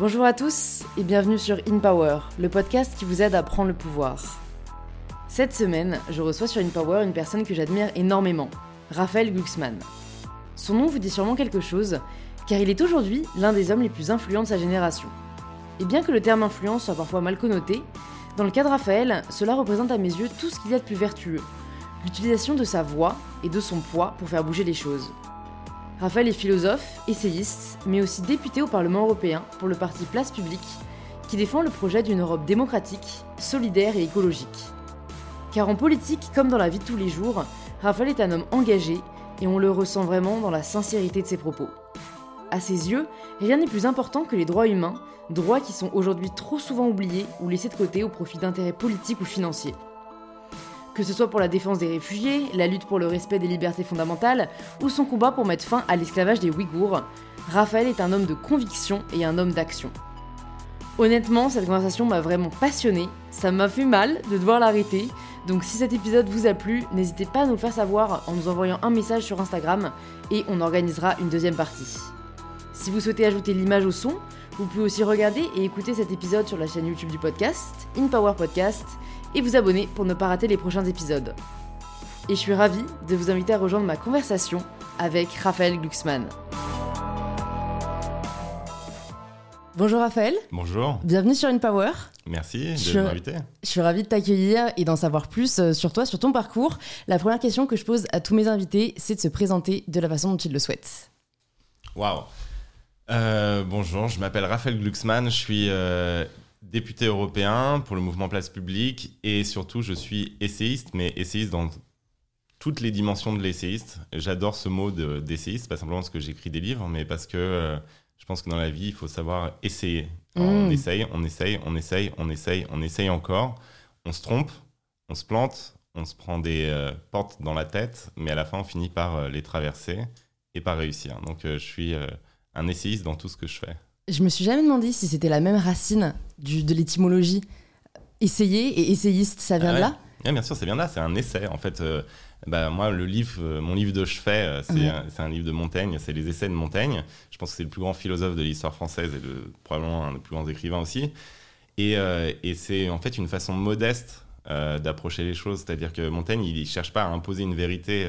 Bonjour à tous et bienvenue sur In Power, le podcast qui vous aide à prendre le pouvoir. Cette semaine, je reçois sur In Power une personne que j'admire énormément, Raphaël Glucksmann. Son nom vous dit sûrement quelque chose, car il est aujourd'hui l'un des hommes les plus influents de sa génération. Et bien que le terme influence soit parfois mal connoté, dans le cas de Raphaël, cela représente à mes yeux tout ce qu'il y a de plus vertueux, l'utilisation de sa voix et de son poids pour faire bouger les choses. Raphaël est philosophe, essayiste, mais aussi député au Parlement européen pour le parti Place Publique, qui défend le projet d'une Europe démocratique, solidaire et écologique. Car en politique, comme dans la vie de tous les jours, Raphaël est un homme engagé et on le ressent vraiment dans la sincérité de ses propos. À ses yeux, rien n'est plus important que les droits humains, droits qui sont aujourd'hui trop souvent oubliés ou laissés de côté au profit d'intérêts politiques ou financiers. Que ce soit pour la défense des réfugiés, la lutte pour le respect des libertés fondamentales ou son combat pour mettre fin à l'esclavage des Ouïghours, Raphaël est un homme de conviction et un homme d'action. Honnêtement, cette conversation m'a vraiment passionné, ça m'a fait mal de devoir l'arrêter, donc si cet épisode vous a plu, n'hésitez pas à nous faire savoir en nous envoyant un message sur Instagram et on organisera une deuxième partie. Si vous souhaitez ajouter l'image au son, vous pouvez aussi regarder et écouter cet épisode sur la chaîne YouTube du podcast, In Power Podcast, et vous abonner pour ne pas rater les prochains épisodes. Et je suis ravie de vous inviter à rejoindre ma conversation avec Raphaël Glucksmann. Bonjour Raphaël. Bonjour. Bienvenue sur InPower. Merci de m'inviter. Je suis ravie de t'accueillir et d'en savoir plus euh, sur toi, sur ton parcours. La première question que je pose à tous mes invités, c'est de se présenter de la façon dont ils le souhaitent. Waouh. Euh, bonjour, je m'appelle Raphaël Glucksmann, je suis euh, député européen pour le mouvement Place Publique et surtout je suis essayiste, mais essayiste dans toutes les dimensions de l'essayiste. J'adore ce mot de- d'essayiste, pas simplement parce que j'écris des livres, mais parce que euh, je pense que dans la vie, il faut savoir essayer. On essaye, on essaye, on essaye, on essaye, on essaye encore. On se trompe, on se plante, on se prend des euh, portes dans la tête, mais à la fin, on finit par euh, les traverser et par réussir. Donc, je suis un essayiste dans tout ce que je fais. Je me suis jamais demandé si c'était la même racine du, de l'étymologie. Essayer et essayiste, ça vient Ah de ouais. là bien sûr, c'est bien là, c'est un essai. En fait, euh, bah, moi, le livre, euh, mon livre de chevet, euh, c'est Ouais. un, livre de Montaigne, c'est les essais de Montaigne. Je pense que c'est le plus grand philosophe de l'histoire française et le, probablement un des plus grands écrivains aussi. Et, euh, et c'est en fait une façon modeste d'approcher les choses. C'est-à-dire que Montaigne, il ne cherche pas à imposer une vérité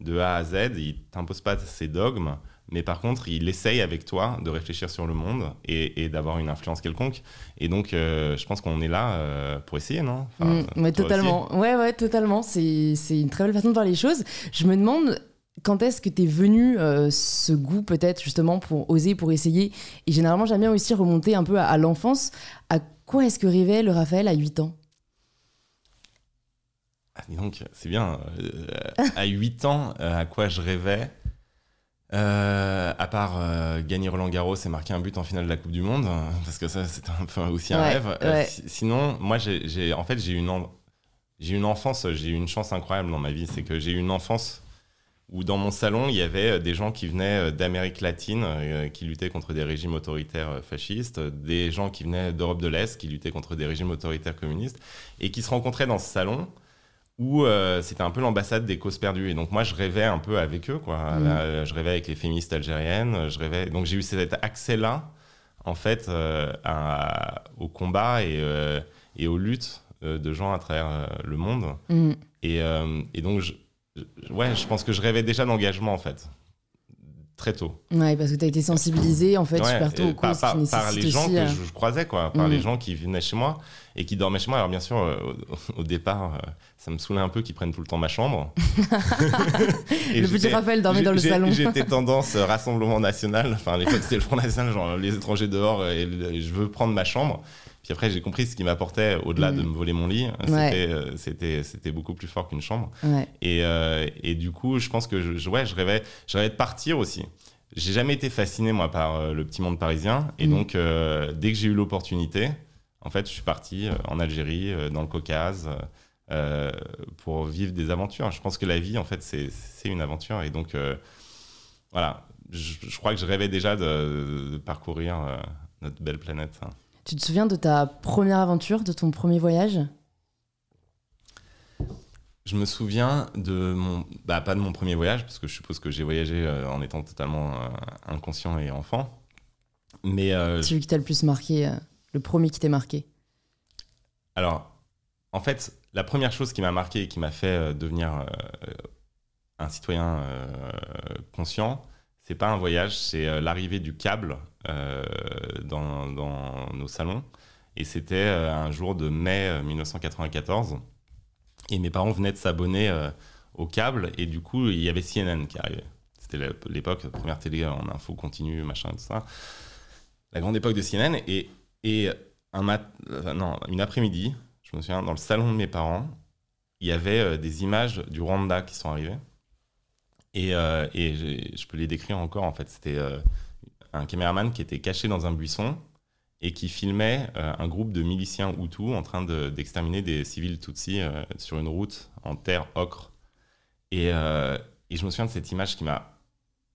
de A à Z, il t'impose pas ses dogmes. Mais par contre, il essaye avec toi de réfléchir sur le monde et, et d'avoir une influence quelconque. Et donc, euh, je pense qu'on est là euh, pour essayer, non? Enfin, Mm, ouais, toi aussi. totalement. Ouais, ouais, totalement. C'est une très belle façon de voir les choses. Je me demande quand est-ce que t'es venu euh, ce goût peut-être justement pour oser, pour essayer? Et généralement, j'aime bien aussi remonter un peu à, à l'enfance. À quoi est-ce que rêvait le Raphaël à 8 ans? Ah, dis donc, c'est bien. À 8 ans, à quoi je rêvais? Euh, À part euh, gagner Roland Garros et marquer un but en finale de la Coupe du Monde, euh, parce que ça, c'était un peu aussi un Ouais, rêve. Euh, ouais. si- sinon, moi, j'ai, en fait, j'ai eu une, en- j'ai eu une enfance, j'ai eu une chance incroyable dans ma vie. C'est que j'ai eu une enfance où, dans mon salon, il y avait euh, des gens qui venaient d'Amérique latine, qui luttaient contre des régimes autoritaires fascistes, des gens qui venaient d'Europe de l'Est, qui luttaient contre des régimes autoritaires communistes, et qui se rencontraient dans ce salon où euh, c'était un peu l'ambassade des causes perdues. Et donc moi, je rêvais un peu avec eux, quoi. Là, je rêvais avec les féministes algériennes. Je rêvais. Donc j'ai eu cet accès-là, en fait, euh, à- au combat et, euh, et aux luttes euh, de gens à travers euh, le monde. Mm. Et, et donc, je- ouais, je pense que je rêvais déjà d'engagement, en fait, très tôt. Ouais, parce que t'as été sensibilisé en fait Ouais, super tôt par, les gens aussi, que euh, je, je croisais, quoi, par Mm. les gens qui venaient chez moi et qui dormaient chez moi. Alors bien sûr, euh, au, au départ, euh, ça me saoulait un peu qu'ils prennent tout le temps ma chambre. Et Le petit Raphaël dormait dans le salon. J'étais tendance euh, Rassemblement National, enfin à l'époque c'était le Front National, genre les étrangers dehors et, je veux prendre ma chambre. Puis après j'ai compris ce qui m'apportait au-delà Mm. de me voler mon lit, Ouais. c'était euh, c'était c'était beaucoup plus fort qu'une chambre. Ouais. Et, euh, et du coup, je pense que je, ouais, je, rêvais, je rêvais de partir aussi. J'ai jamais été fasciné, moi, par euh, le petit monde parisien. Et Mhm. donc, euh, dès que j'ai eu l'opportunité, en fait, je suis parti en Algérie, dans le Caucase, euh, pour vivre des aventures. Je pense que la vie, en fait, c'est c'est une aventure. Et donc, voilà, je, je crois que je rêvais déjà de, de parcourir notre belle planète. Tu te souviens de ta première aventure, de ton premier voyage? Je me souviens de mon, bah, pas de mon premier voyage, parce que je suppose que j'ai voyagé euh, en étant totalement euh, inconscient et enfant. Mais celui qui t'a le plus marqué, le premier qui t'a marqué? Alors, en fait, la première chose qui m'a marqué et qui m'a fait devenir un citoyen conscient, c'est pas un voyage, c'est l'arrivée du câble dans, dans, nos salons. Et c'était un jour de mai 1994. Et mes parents venaient de s'abonner euh, au câble, et du coup, il y avait CNN qui arrivait. C'était l'époque, première télé en info continue, machin, tout ça. La grande époque de CNN. Et, et un mat non, une après-midi, je me souviens, dans le salon de mes parents, il y avait euh, des images du Rwanda qui sont arrivées. Et, euh, et je peux les décrire encore, en fait. C'était un caméraman qui était caché dans un buisson et qui filmait euh, un groupe de miliciens Hutus en train d'exterminer des civils Tutsis euh, sur une route en terre ocre. Et, euh, et, je me souviens de cette image qui m'a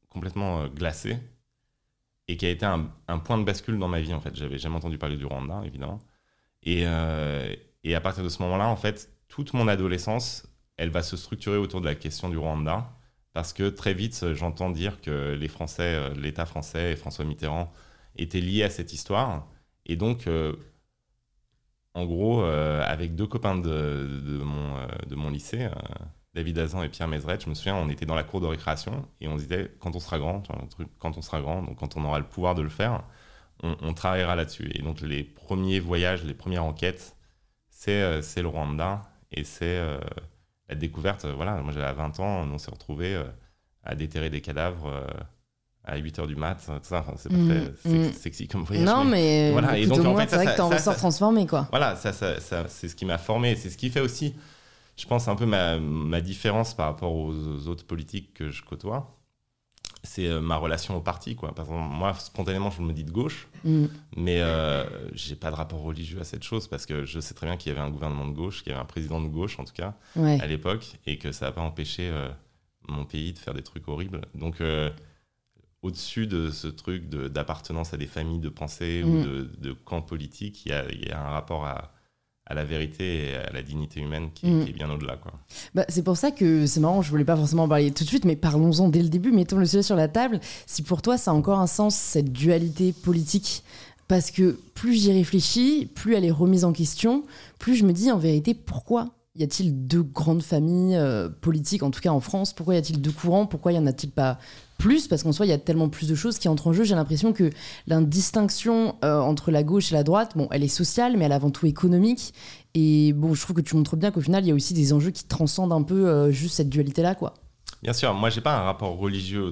complètement glacé et qui a été un, un, point de bascule dans ma vie en fait. J'avais jamais entendu parler du Rwanda évidemment. Et, et à partir de ce moment-là, en fait, toute mon adolescence, elle va se structurer autour de la question du Rwanda parce que très vite, j'entends dire que les Français, l'État français et François Mitterrand étaient liés à cette histoire et donc, euh, en gros, euh, avec deux copains de, mon, euh, lycée, David Azan et Pierre Mézeret, je me souviens, on était dans la cour de récréation et on disait, quand on sera grand, quand on sera grand, donc quand on aura le pouvoir de le faire, on, travaillera là-dessus. Et donc, les premiers voyages, les premières enquêtes, c'est le Rwanda et c'est la découverte. Voilà, moi j'avais 20 ans, on s'est retrouvés à déterrer des cadavres à 8h du mat, tout ça, c'est pas mm, très mm. sexy comme voyage. Non, mais, voilà. et donc, en fait, c'est vrai que t'en ressors transformé, quoi. Voilà, ça, ça, c'est ce qui m'a formé, c'est ce qui fait aussi, je pense, un peu ma, ma, différence par rapport aux, autres politiques que je côtoie. C'est euh, ma relation au parti, quoi. Par exemple, moi, spontanément, je me dis de gauche, mm. mais euh, j'ai pas de rapport religieux à cette chose parce que je sais très bien qu'il y avait un gouvernement de gauche, qu'il y avait un président de gauche, en tout cas, à l'époque, et que ça n'a pas empêché euh, mon pays de faire des trucs horribles. Donc, euh, au-dessus de ce truc d'appartenance à des familles de pensée ou mm. de, de camps politiques, il y a, un rapport à, la vérité et à la dignité humaine qui, mm. est bien au-delà. Bah, c'est pour ça que c'est marrant, je voulais pas forcément en parler tout de suite, mais parlons-en dès le début, mettons le sujet sur la table. Si pour toi ça a encore un sens, cette dualité politique, parce que plus j'y réfléchis, plus elle est remise en question, plus je me dis en vérité pourquoi y a-t-il deux grandes familles euh, politiques, en tout cas en France? Pourquoi y a-t-il deux courants? Pourquoi y en a-t-il pas plus? Parce qu'en soi, il y a tellement plus de choses qui entrent en jeu. J'ai l'impression que l'indistinction euh, entre la gauche et la droite, bon, elle est sociale, mais elle est avant tout économique. Et bon, je trouve que tu montres bien qu'au final, il y a aussi des enjeux qui transcendent un peu euh, juste cette dualité-là, quoi. Bien sûr, moi, j'ai pas un rapport religieux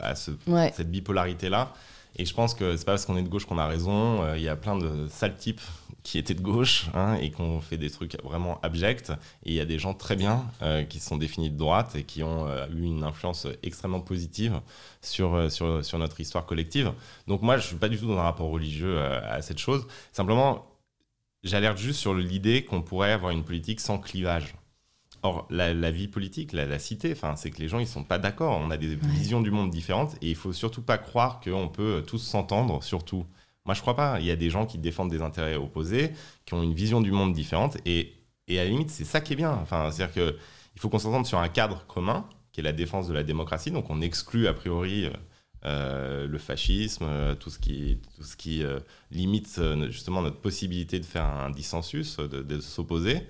à cette bipolarité-là. Et je pense que c'est pas parce qu'on est de gauche qu'on a raison. Il y a plein de sales types qui étaient de gauche hein, et qui ont fait des trucs vraiment abjects. Et il y a des gens très bien euh, qui sont définis de droite et qui ont euh, eu une influence extrêmement positive sur, sur, sur, notre histoire collective. Donc moi, je suis pas du tout dans un rapport religieux à cette chose. Simplement, j'alerte juste sur l'idée qu'on pourrait avoir une politique sans clivage. Or, la, vie politique, la, cité, c'est que les gens ils sont pas d'accord. On a des visions du monde différentes et il faut surtout pas croire qu'on peut tous s'entendre sur tout. Moi, je crois pas. Il y a des gens qui défendent des intérêts opposés, qui ont une vision du monde différente et, et à la limite, c'est ça qui est bien. Enfin, c'est-à-dire que il faut qu'on s'entende sur un cadre commun qui est la défense de la démocratie. Donc, on exclut a priori euh, le fascisme, euh, tout ce qui, tout ce qui euh, limite justement notre possibilité de faire un dissensus, de, de s'opposer.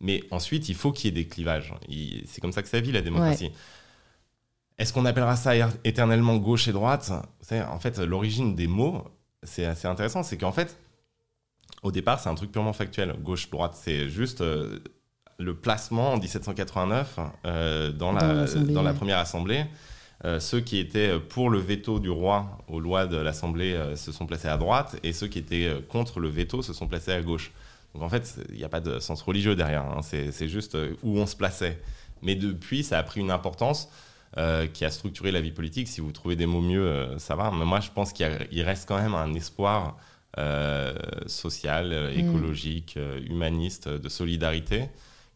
Mais ensuite, il faut qu'il y ait des clivages. C'est comme ça que ça vit la démocratie. Est-ce qu'on appellera ça éternellement gauche et droite? En fait, l'origine des mots, c'est assez intéressant. C'est qu'en fait, au départ, c'est un truc purement factuel. Gauche-droite, c'est juste euh, le placement en 1789 euh, dans, la, dans, la, première assemblée. Euh, ceux qui étaient pour le veto du roi aux lois de l'Assemblée se sont placés à droite et ceux qui étaient contre le veto se sont placés à gauche. Donc en fait, il n'y a pas de sens religieux derrière, hein. c'est juste où on se plaçait. Mais depuis, ça a pris une importance euh, qui a structuré la vie politique. Si vous trouvez des mots mieux, euh, ça va. Mais moi, je pense qu'il reste quand même un espoir social, mm. écologique, humaniste, de solidarité,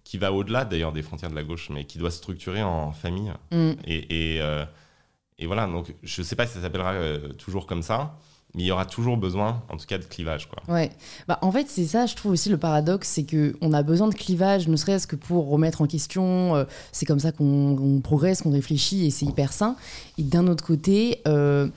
qui va au-delà d'ailleurs des frontières de la gauche, mais qui doit se structurer en famille. Mm. Et, et, voilà, donc je ne sais pas si ça s'appellera toujours comme ça mais il y aura toujours besoin, en tout cas, de clivage. Quoi. Ouais. Bah, en fait, c'est ça, je trouve aussi le paradoxe, c'est qu'on a besoin de clivage, ne serait-ce que pour remettre en question. Euh, c'est comme ça qu'on progresse, qu'on réfléchit, et c'est hyper sain. Et d'un autre côté, euh,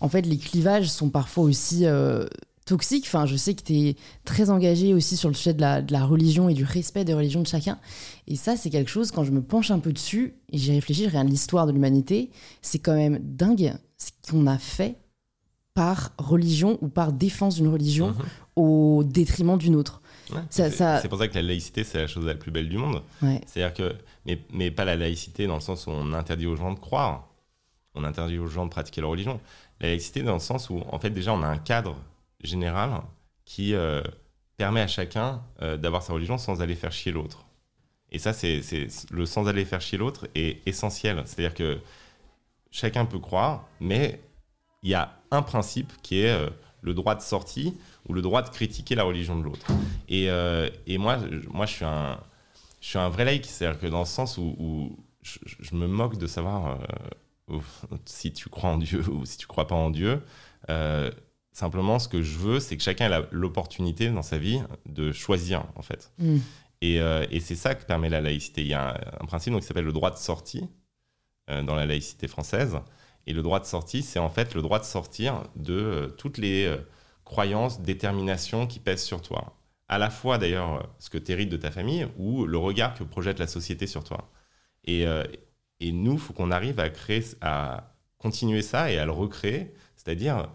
en fait, les clivages sont parfois aussi euh, toxiques. Enfin, je sais que tu es très engagé aussi sur le sujet de la, de la, religion et du respect des religions de chacun. Et ça, c'est quelque chose, quand je me penche un peu dessus, et j'y réfléchis, je regarde l'histoire de l'humanité, c'est quand même dingue ce qu'on a fait par religion ou par défense d'une religion mhm. au détriment d'une autre. c'est pour ça que la laïcité, c'est la chose la plus belle du monde. C'est-à-dire que, mais, mais, pas la laïcité dans le sens où on interdit aux gens de croire, on interdit aux gens de pratiquer leur religion. La laïcité dans le sens où, en fait, déjà, on a un cadre général qui euh, permet à chacun euh, d'avoir sa religion sans aller faire chier l'autre. Et ça, c'est le sans aller faire chier l'autre est essentiel. C'est-à-dire que chacun peut croire, mais il y a un principe qui est euh, le droit de sortie ou le droit de critiquer la religion de l'autre. Et, et, moi, moi je, suis un, je suis un vrai laïc, c'est-à-dire que dans le sens où, je, me moque de savoir si tu crois en Dieu ou si tu crois pas en Dieu. Euh, simplement, ce que je veux, c'est que chacun ait l'opportunité dans sa vie de choisir, en fait. Mm. Euh, et, c'est ça que permet la laïcité. Il y a un, principe donc, qui s'appelle le droit de sortie euh, dans la laïcité française. Et le droit de sortie, c'est en fait le droit de sortir de toutes les croyances, déterminations qui pèsent sur toi. À la fois, d'ailleurs, ce que tu hérites de ta famille ou le regard que projette la société sur toi. Et, et nous, il faut qu'on arrive à créer, à continuer ça et à le recréer, c'est-à-dire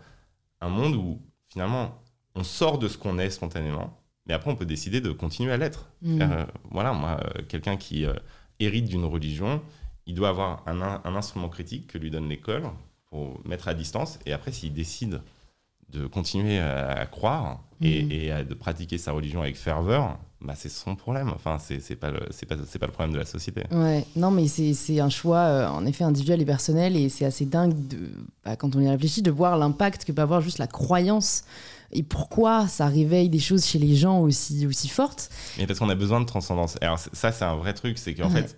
un monde où finalement on sort de ce qu'on est spontanément, mais après on peut décider de continuer à l'être. Mm. Euh, voilà, moi, euh, quelqu'un qui euh, hérite d'une religion, il doit avoir un, un, instrument critique que lui donne l'école pour mettre à distance, et après s'il décide de continuer à, croire et, mm. et à, de pratiquer sa religion avec ferveur, bah, c'est son problème. Enfin, c'est pas, le, pas, pas le problème de la société. Ouais, non, mais c'est un choix, euh, en effet, individuel et personnel. Et c'est assez dingue, de, bah, quand on y réfléchit, de voir l'impact que peut avoir juste la croyance et pourquoi ça réveille des choses chez les gens aussi, aussi fortes. Mais parce qu'on a besoin de transcendance. Alors, ça, c'est un vrai truc, c'est qu'en fait,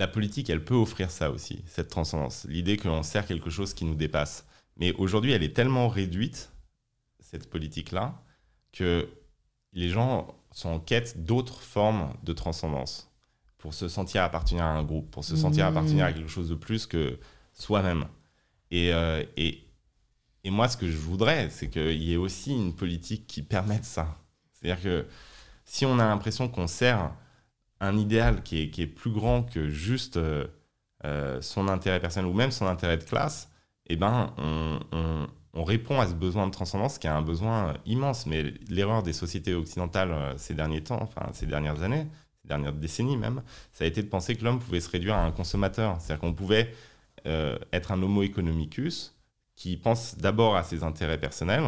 la politique, elle peut offrir ça aussi, cette transcendance. L'idée qu'on sert quelque chose qui nous dépasse. Mais aujourd'hui, elle est tellement réduite, cette politique-là, que les gens sont en quête d'autres formes de transcendance pour se sentir appartenir à un groupe, pour se sentir mmh. appartenir à quelque chose de plus que soi-même. Et, euh, et, et, moi, ce que je voudrais, c'est qu'il y ait aussi une politique qui permette ça. C'est-à-dire que si on a l'impression qu'on sert un idéal qui est, qui est, plus grand que juste euh, euh, son intérêt personnel ou même son intérêt de classe, eh ben, on, on répond à ce besoin de transcendance qui est un besoin immense. Mais l'erreur des sociétés occidentales euh, ces derniers temps, enfin ces dernières années, ces dernières décennies même, ça a été de penser que l'homme pouvait se réduire à un consommateur. C'est-à-dire qu'on pouvait euh, être un homo economicus qui pense d'abord à ses intérêts personnels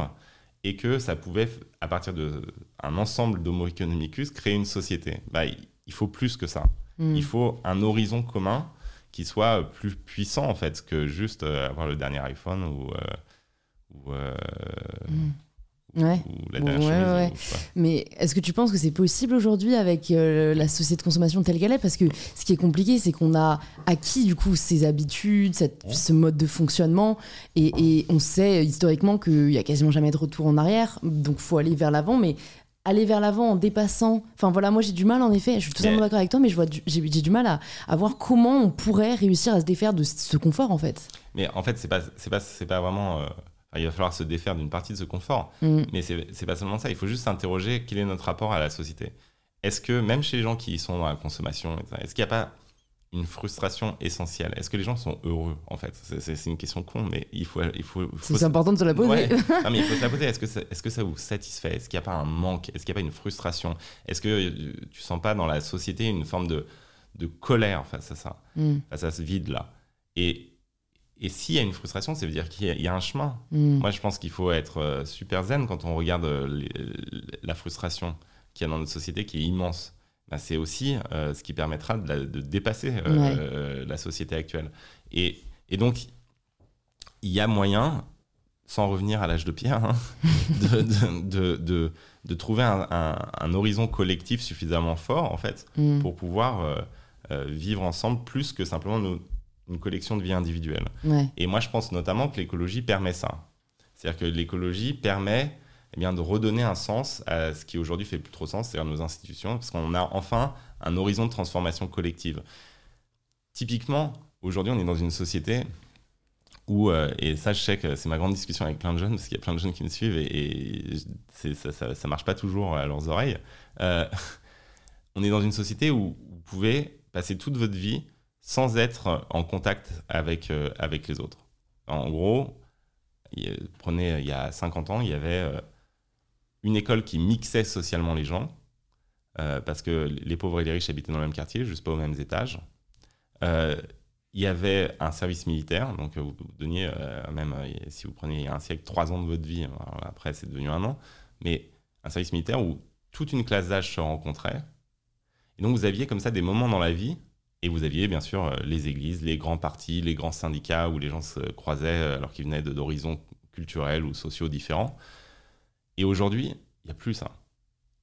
et que ça pouvait, à partir d'un ensemble d'homo economicus, créer une société. Bah, il faut plus que ça. Hmm. Il faut un horizon commun qui soit plus puissant en fait que juste euh, avoir le dernier iPhone ou ou, euh, la dernière Mais est-ce que tu penses que c'est possible aujourd'hui avec euh, la société de consommation telle qu'elle est? Parce que ce qui est compliqué, c'est qu'on a acquis du coup ces habitudes, cette, ce mode de fonctionnement, et, et on sait historiquement qu'il n'y a quasiment jamais de retour en arrière, donc faut aller vers l'avant. Mais aller vers l'avant en dépassant. Enfin voilà, moi j'ai du mal en effet, je suis totalement d'accord avec toi, mais j'ai du mal à, à, voir comment on pourrait réussir à se défaire de ce confort en fait. Mais en fait, c'est pas, pas, pas vraiment. Euh, il va falloir se défaire d'une partie de ce confort. Mm. Mais c'est pas seulement ça. Il faut juste s'interroger quel est notre rapport à la société? Est-ce que, même chez les gens qui sont dans la consommation, est-ce qu'il n'y a pas une frustration essentielle Est-ce que les gens sont heureux, en fait? C'est une question con, mais il faut. Il faut, c'est important de se la poser. mais il faut se la poser. Est-ce que, ça, est que ça vous satisfait? Est-ce qu'il n'y a pas un manque? Est-ce qu'il n'y a pas une frustration? Est-ce que tu sens pas dans la société une forme de, de colère face à ça, mm. face à ce vide-là? Et et s'il y a une frustration, ça veut dire qu'il y, a un chemin. Mm. Moi, je pense qu'il faut être euh, super zen quand on regarde euh, la frustration qu'il y a dans notre société, qui est immense. Bah, c'est aussi euh, ce qui permettra de, dépasser la société actuelle. Et, donc, il y a moyen, sans revenir à l'âge de pierre, hein, de, trouver un, horizon collectif suffisamment fort, en fait, mm. pour pouvoir vivre ensemble plus que simplement nous, une collection de vie individuelle. Et moi, je pense notamment que l'écologie permet ça. C'est-à-dire que l'écologie permet eh bien, de redonner un sens à ce qui aujourd'hui fait plus trop sens, c'est-à-dire nos institutions, parce qu'on a enfin un horizon de transformation collective. Typiquement, aujourd'hui, on est dans une société Où, et ça, je sais que c'est ma grande discussion avec plein de jeunes, parce qu'il y a plein de jeunes qui me suivent et, ça, ça, marche pas toujours à leurs oreilles. on est dans une société où vous pouvez passer toute votre vie sans être en contact avec, avec les autres. En gros, prenez il y a 50 ans, il y avait une école qui mixait socialement les gens, euh, parce que les pauvres et les riches habitaient dans le même quartier, juste pas aux mêmes étages. Euh, il y avait un service militaire, donc vous, donniez, euh, même si vous prenez un siècle, trois ans de votre vie, après c'est devenu un an, mais un service militaire où toute une classe d'âge se rencontrait. Et donc vous aviez comme ça des moments dans la vie, et vous aviez bien sûr les églises, les grands partis, les grands syndicats où les gens se croisaient alors qu'ils venaient d'horizons culturels ou sociaux différents. Et aujourd'hui, il n'y a plus ça.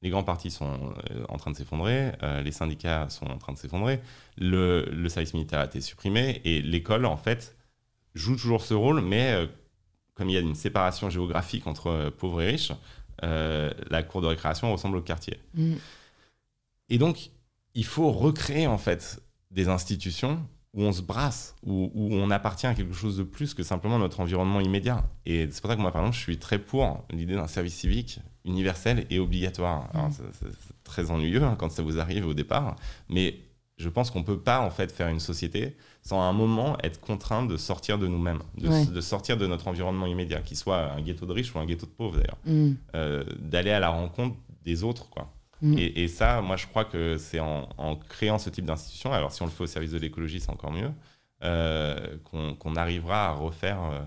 Les grands partis sont euh, en train de s'effondrer, euh, les syndicats sont en train de s'effondrer, le, service militaire a été supprimé et l'école, en fait, joue toujours ce rôle, mais euh, comme il y a une séparation géographique entre pauvres et riches, la cour de récréation ressemble au quartier. Mm. Et donc, il faut recréer, en fait, des institutions où on se brasse, où, on appartient à quelque chose de plus que simplement notre environnement immédiat. Et c'est pour ça que moi, par exemple, je suis très pour l'idée d'un service civique universel et obligatoire. Mm. C'est très ennuyeux hein, quand ça vous arrive au départ, mais je pense qu'on ne peut pas en fait faire une société sans à un moment être contraint de sortir de nous-mêmes, de, sortir de notre environnement immédiat, qu'il soit un ghetto de riches ou un ghetto de pauvres d'ailleurs, mm. euh, d'aller à la rencontre des autres, quoi. Mm. Et, ça, moi, je crois que c'est en, créant ce type d'institution, alors si on le fait au service de l'écologie, c'est encore mieux, euh, qu'on arrivera à refaire, euh,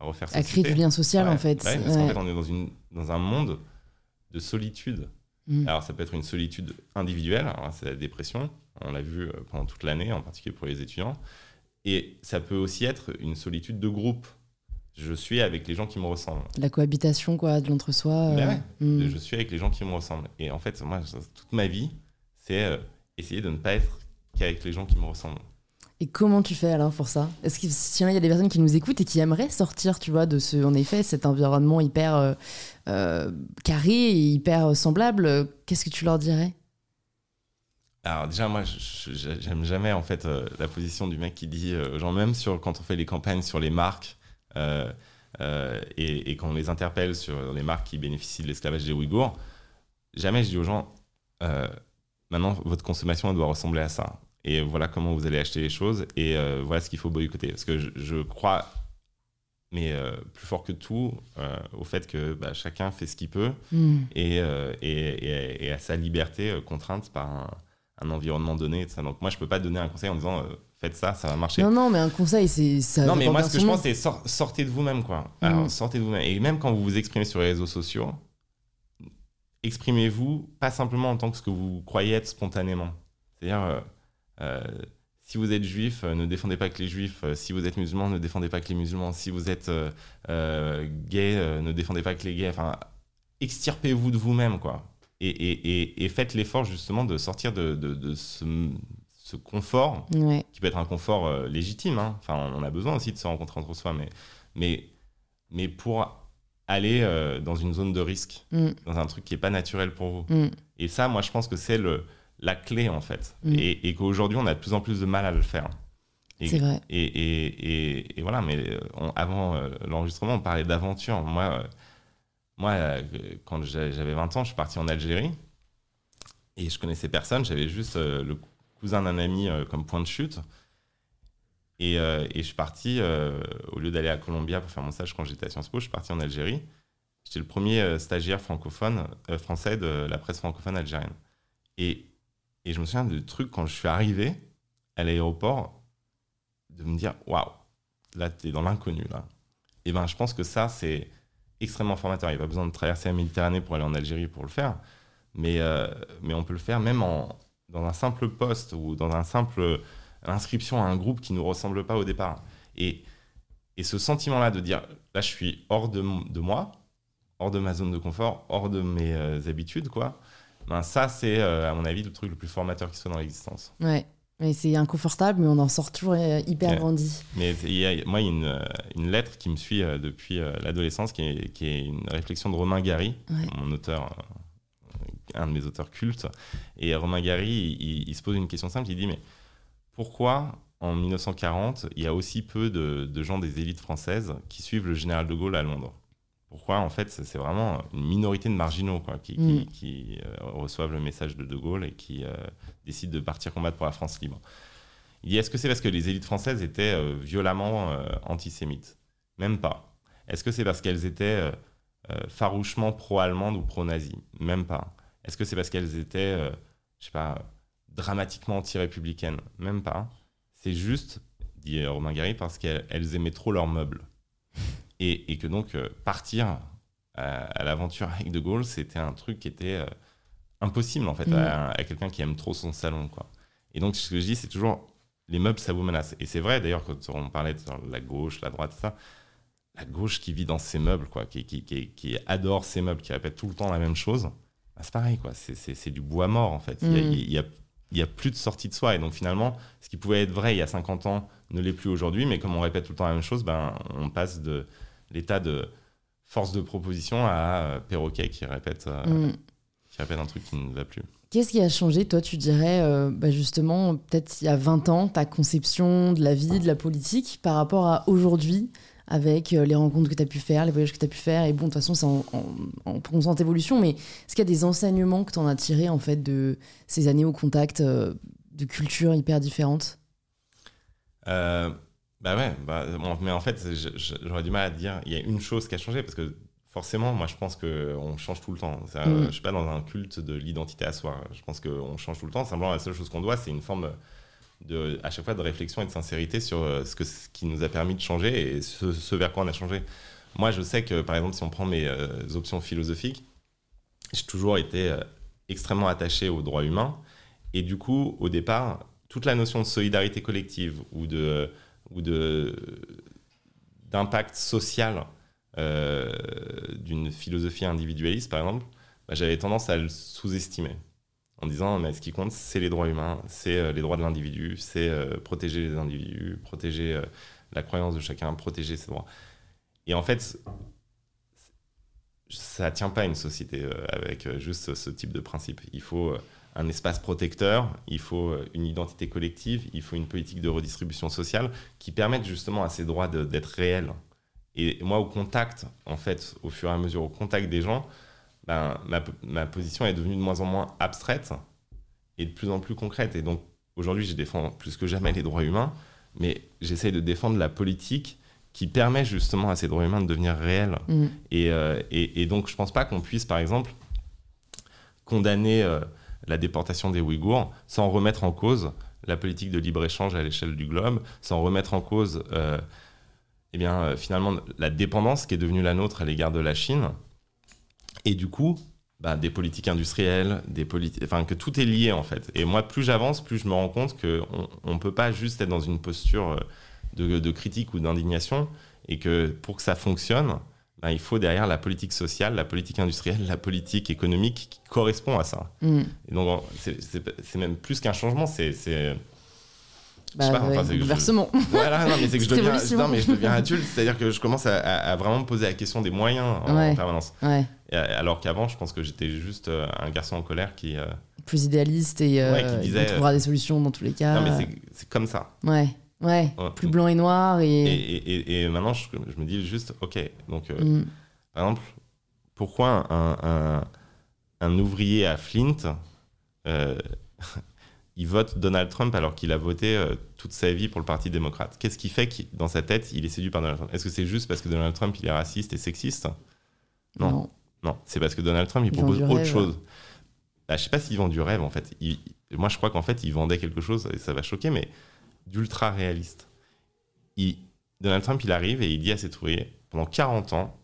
à refaire À créer du lien social, en fait. parce qu'en fait, on est dans, une, dans un monde de solitude. Mm. Alors, ça peut être une solitude individuelle, c'est la dépression, on l'a vu euh, pendant toute l'année, en particulier pour les étudiants. Et ça peut aussi être une solitude de groupe je suis avec les gens qui me ressemblent. La cohabitation, quoi, de l'entre-soi. Ben hmm. Je suis avec les gens qui me ressemblent. Et en fait, moi, toute ma vie, c'est euh, essayer de ne pas être qu'avec les gens qui me ressemblent. Et comment tu fais alors pour ça? Est-ce qu'il y a des personnes qui nous écoutent et qui aimeraient sortir, tu vois, de ce, en effet, cet environnement hyper euh, euh, carré et hyper semblable Qu'est-ce que tu leur dirais? Alors déjà moi j'aime jamais en fait la position du mec qui dit genre même sur quand on fait les campagnes sur les marques euh, euh, et, et qu'on les interpelle sur les marques qui bénéficient de l'esclavage des Ouïghours, jamais je dis aux gens, euh, maintenant votre consommation doit ressembler à ça. Et voilà comment vous allez acheter les choses et voilà ce qu'il faut boycotter. Parce que je, crois mais plus fort que tout, au fait que bah, chacun fait ce qu'il peut hmm. et, et, et, à sa liberté contrainte par un, un, environnement donné. ça. Donc moi, je peux pas donner un conseil en disant faites ça, ça va marcher. Non, non, mais un conseil, c'est ça. Non, mais moi, ce que je pense, c'est sortez de vous-même, quoi. Alors, mm. sortez de vous-même. Et même quand vous vous exprimez sur les réseaux sociaux, exprimez-vous pas simplement en tant que ce que vous croyez être spontanément. C'est-à-dire, euh, euh, si vous êtes juif, euh, ne défendez pas que les juifs. si vous êtes musulman, ne défendez pas que les musulmans. Si vous êtes gay, ne défendez pas que les gays. Enfin, extirpez-vous de vous-même, quoi. Et, et, et, faites l'effort justement de sortir de, de, de ce ce confort, qui peut être un confort euh, légitime. Hein. Enfin, on a besoin aussi de se rencontrer entre soi, mais, mais, mais pour aller euh, dans une zone de risque, mm. dans un truc qui n'est pas naturel pour vous. Mm. Et ça, moi, je pense que c'est la clé, en fait. Mm. Et, qu'aujourd'hui, on a de plus en plus de mal à le faire. C'est vrai. Et, et, et, voilà, mais euh, avant l'enregistrement, on parlait d'aventure. Moi, moi quand j'avais 20 ans, je suis parti en Algérie. Et je connaissais personne, j'avais juste le cousin d'un ami euh, comme point de chute. Et, euh, et je suis parti, euh, au lieu d'aller à Columbia pour faire mon stage quand j'étais à Sciences Po, je suis parti en Algérie. J'étais le premier stagiaire francophone, français de la presse francophone algérienne. Et, et je me souviens de trucs quand je suis arrivé à l'aéroport, de me dire waouh, là, tu es dans l'inconnu. là. Et ben, je pense que ça, c'est extrêmement formateur. Il n'y a pas besoin de traverser la Méditerranée pour aller en Algérie pour le faire. Mais, mais on peut le faire même en, dans un simple poste ou dans un simple inscription à un groupe qui ne nous ressemble pas au départ. Et, et ce sentiment-là de dire, là, je suis hors de, de, moi, hors de ma zone de confort, hors de mes euh, habitudes, quoi. Ben, ça, c'est, euh, à mon avis, le truc le plus formateur qui soit dans l'existence. Ouais. Mais c'est inconfortable, mais on en sort toujours euh, hyper grandi. Mais y moi, il y a une, une, lettre qui me suit depuis l'adolescence, qui est, qui est, une réflexion de Romain Gary, mon auteur un de mes auteurs cultes. Et Romain Gary, il, se pose une question simple, il dit, mais pourquoi en 1940, il y a aussi peu de, gens des élites françaises qui suivent le général de Gaulle à Londres? Pourquoi En fait, c'est vraiment une minorité de marginaux quoi, qui, mm. euh, reçoivent le message de De Gaulle et qui euh, décident de partir combattre pour la France libre. Il dit est-ce que c'est parce que les élites françaises étaient euh, violemment antisémites? Même pas. Est-ce que c'est parce qu'elles étaient farouchement pro-allemandes ou pro-nazies Même pas. Est-ce que c'est parce qu'elles étaient, je sais pas, dramatiquement anti-républicaines? Même pas. C'est juste, dit Romain Gary, parce qu'elles aimaient trop leurs meubles. Et, que donc euh, partir à, l'aventure avec De Gaulle, c'était un truc qui était euh, impossible en fait à, mm. quelqu'un qui aime trop son salon. Quoi. Et donc ce que je dis, c'est toujours les meubles, ça vous menace. Et c'est vrai d'ailleurs quand on parlait de la gauche, la droite, ça, la gauche qui vit dans ses meubles, quoi, qui, qui, qui, adore ses meubles, qui répète tout le temps la même chose, bah, c'est pareil, quoi. C'est du bois mort en fait. Il y a, mm il n'y a plus de sortie de soi. Et donc finalement, ce qui pouvait être vrai il y a 50 ans ne l'est plus aujourd'hui. Mais comme on répète tout le temps la même chose, ben, on passe de l'état de force de proposition à euh, perroquet qui répète, euh, mm. qui répète un truc qui ne va plus. Qu'est-ce qui a changé, toi, tu dirais, euh, bah, justement, peut-être il y a 20 ans, ta conception de la vie, de la politique, par rapport à aujourd'hui avec euh, les rencontres que tu as pu faire, les voyages que tu as pu faire. Et bon, de toute façon, c'est en, en, constante évolution. Mais est-ce qu'il y a des enseignements que tu en as tirés en fait de ces années au contact euh, de cultures hyper différentes? Euh, Bah ouais, bah, mais en fait, j'aurais du mal à dire. Il y a une chose qui a changé parce que forcément, moi, je pense qu'on change tout le temps. Mm. Je ne suis pas dans un culte de l'identité à soi. Je pense qu'on change tout le temps. Simplement, la seule chose qu'on doit, c'est une forme à chaque fois de réflexion et de sincérité sur euh, ce, que, qui nous a permis de changer et ce, vers quoi on a changé. Moi, je sais que, par exemple, si on prend mes euh, options philosophiques, j'ai toujours été euh, extrêmement attaché aux droits humains. Et du coup, au départ, toute la notion de solidarité collective ou de ou de d'impact social d'une philosophie individualiste, par exemple, bah, j'avais tendance à le sous-estimer en disant mais ce qui compte c'est les droits humains, c'est euh, les droits de l'individu, c'est euh, protéger les individus, protéger euh, la croyance de chacun, protéger ses droits. Et en fait, ça tient pas une société avec juste ce type de principe. Il faut un espace protecteur, il faut une identité collective, il faut une politique de redistribution sociale qui permette justement à ces droits d'être réels. Et moi, au contact, en fait, au fur et à mesure, au contact des gens, ben, ma, ma, position est devenue de moins en moins abstraite et de plus en plus concrète. Et donc aujourd'hui, je défends plus que jamais les droits humains, mais j'essaye de défendre la politique qui permet justement à ces droits humains de devenir réels. Mm. Euh, et, et, donc je ne pense pas qu'on puisse, par exemple, condamner euh, la déportation des Ouïghours sans remettre en cause la politique de libre-échange à l'échelle du globe, sans remettre en cause euh, eh bien, finalement la dépendance qui est devenue la nôtre à l'égard de la Chine et du coup, bah, des politiques industrielles, des politiques, enfin que tout est lié en fait. Et moi, plus j'avance, plus je me rends compte qu'on ne peut pas juste être dans une posture euh, de, de critique ou d'indignation, et que pour que ça fonctionne, bah, il faut derrière la politique sociale, la politique industrielle, la politique économique qui correspond à ça. Mm. Et donc, c'est même plus qu'un changement, c'est bah, versement. Voilà, non, mais c'est que je deviens, non, mais je deviens adulte, c'est-à-dire que je commence à, vraiment me poser la question des moyens en, permanence. Alors qu'avant, je pense que j'étais juste euh, un garçon en colère qui. Euh, Plus idéaliste et euh, qui disait, trouvera des solutions dans tous les cas. Non, mais c'est comme ça. Ouais. Ouais, plus blanc et noir. Et, et, et, maintenant, je, me dis juste, ok, donc, mm. par exemple, pourquoi un, un, un ouvrier à Flint il vote Donald Trump alors qu'il a voté euh, toute sa vie pour le Parti démocrate? Qu'est-ce qui fait que dans sa tête, il est séduit par Donald Trump? Est-ce que c'est juste parce que Donald Trump, il est raciste et sexiste? Non. Non, c'est parce que Donald Trump, il, propose autre chose. Bah, je sais pas s'il vend du rêve, en fait. moi, je crois qu'en fait, il vendait quelque chose, et ça va choquer, mais d'ultra réaliste. Donald Trump, il arrive et il dit à ses ouvriers, pendant 40 ans,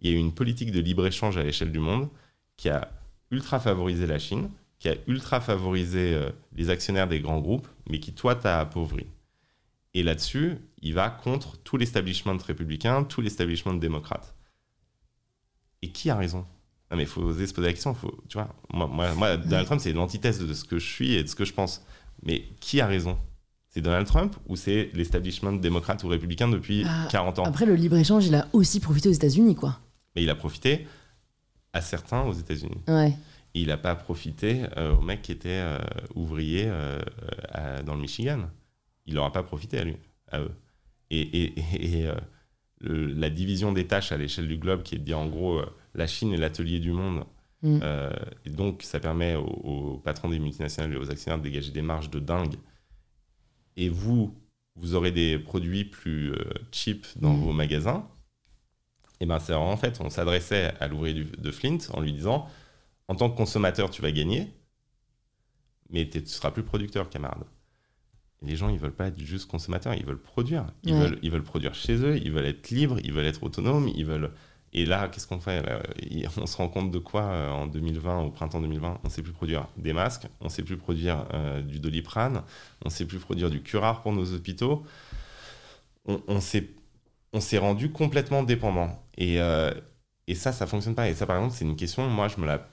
il y a eu une politique de libre-échange à l'échelle du monde qui a ultra favorisé la Chine, qui a ultra favorisé euh, les actionnaires des grands groupes, mais qui, toi, t'a appauvri. Et là-dessus, il va contre tout l'establishment républicain, tout l'establishment démocrate. Et qui a raison? Non, mais il faut oser se poser la question. Faut, tu vois, moi, moi, Donald Trump, c'est l'antithèse de ce que je suis et de ce que je pense. Mais qui a raison? C'est Donald Trump ou c'est l'establishment démocrate ou républicain depuis 40 ah, ans? Après, le libre-échange, il a aussi profité aux États-Unis, quoi. Mais il a profité à certains aux États-Unis. Ouais il n'a pas profité euh, au mec qui était euh, ouvrier euh, dans le Michigan. il n'aura pas profité à lui, à eux. Et, et, euh, la division des tâches à l'échelle du globe, qui est de dire en gros, euh, la Chine est l'atelier du monde. Mm. Euh, et donc, ça permet aux, patrons des multinationales et aux actionnaires de dégager des marges de dingue. Et vous, vous aurez des produits plus cheap dans mm. vos magasins. Et ben, c'est en fait, on s'adressait à l'ouvrier de Flint en lui disant, en tant que consommateur, tu vas gagner, mais tu ne seras plus producteur, camarade les gens, ils veulent pas être juste consommateurs, ils veulent produire. Ils, veulent, ils veulent produire chez eux, ils veulent être libres, ils veulent être autonomes, ils veulent... Et là, qu'est-ce qu'on fait On se rend compte de quoi euh, en 2020, au printemps 2020 On ne sait plus produire des masques, on ne sait plus produire euh, du doliprane, on ne sait plus produire du curare pour nos hôpitaux. On, on s'est rendu complètement dépendant. Et, euh, et ça, ça fonctionne pas. Et ça, par exemple, c'est une question, moi, je me la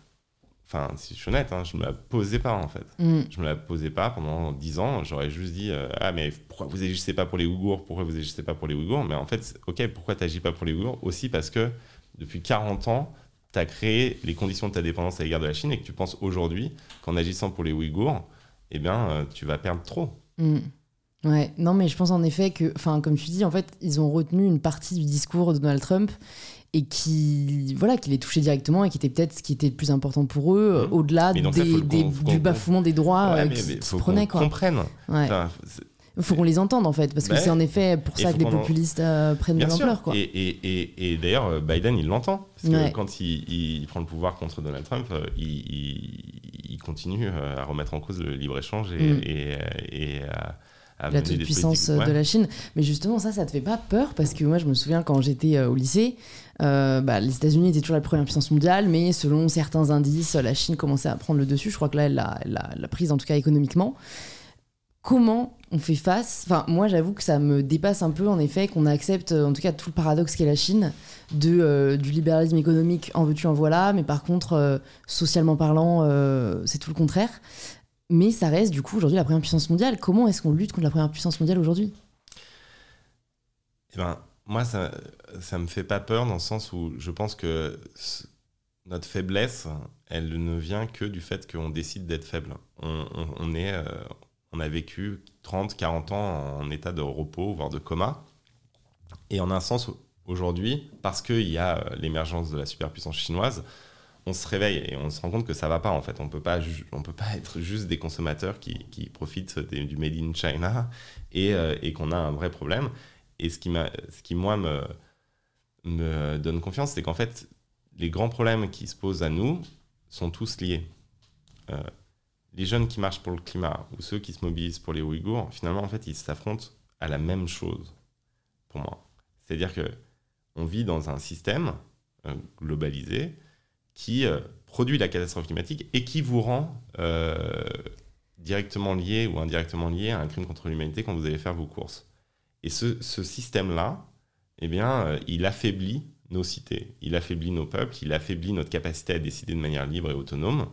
Enfin, si je suis honnête, hein, je ne me la posais pas en fait. Mm. Je me la posais pas pendant 10 ans. J'aurais juste dit euh, Ah, mais pourquoi vous n'agissez pas pour les Ouïghours? Pourquoi vous n'agissez pas pour les Ouïghours? Mais en fait, ok, pourquoi tu n'agis pas pour les Ouïghours? Aussi parce que depuis 40 ans, tu as créé les conditions de ta dépendance à l'égard de la Chine et que tu penses aujourd'hui qu'en agissant pour les Ouïghours, eh bien, euh, tu vas perdre trop. Mm. Ouais, non, mais je pense en effet que, enfin, comme tu dis, en fait, ils ont retenu une partie du discours de Donald Trump et qui voilà qui les touchait directement et qui était peut-être ce qui était le plus important pour eux mmh. au-delà des, du bafouement des droits ouais, euh, qui, prenaient quoi. Comprenne. il faut qu'on les entende en fait, parce que c'est en effet pour ça que les populistes euh, prennent de l'ampleur. Et, et, et, d'ailleurs, euh, Biden, il l'entend. Parce que quand il, il, prend le pouvoir contre Donald Trump, il, continue à remettre en cause le libre-échange et, mmh. à la toute puissance de la Chine. Mais justement, ça, ça te fait pas peur Parce que moi, je me souviens quand j'étais euh, au lycée, euh, bah, les États-Unis étaient toujours la première puissance mondiale, mais selon certains indices, la Chine commençait à prendre le dessus. Je crois que là, elle l'a prise, en tout cas économiquement. Comment on fait face? Enfin, moi, j'avoue que ça me dépasse un peu, en effet, qu'on accepte, en tout cas, tout le paradoxe qu'est la Chine, euh, du libéralisme économique, en veux-tu, en voilà, mais par contre, socialement parlant, c'est tout le contraire. Mais ça reste du coup aujourd'hui la première puissance mondiale. Comment est-ce qu'on lutte contre la première puissance mondiale aujourd'hui? Eh ben, Moi, ça ne me fait pas peur dans le sens où je pense que notre faiblesse, elle ne vient que du fait qu'on décide d'être faible. On, est, euh, on a vécu 30, 40 ans en état de repos, voire de coma. Et en un sens, aujourd'hui, parce qu'il y a euh, l'émergence de la superpuissance chinoise, on se réveille et on se rend compte que ça va pas en fait. On peut pas, on peut pas être juste des consommateurs qui, qui profitent du made in China et, euh, et qu'on a un vrai problème. Et ce qui, moi me, donne confiance, c'est qu'en fait, les grands problèmes qui se posent à nous sont tous liés. Euh, les jeunes qui marchent pour le climat ou ceux qui se mobilisent pour les Ouïghours, finalement, en fait, ils s'affrontent à la même chose, pour moi. C'est-à-dire que on vit dans un système euh, globalisé qui euh, produit la catastrophe climatique et qui vous rend directement lié ou indirectement lié à un crime contre l'humanité quand vous allez faire vos courses. Et ce, système-là, eh bien, euh, il affaiblit nos cités, il affaiblit nos peuples, il affaiblit notre capacité à décider de manière libre et autonome.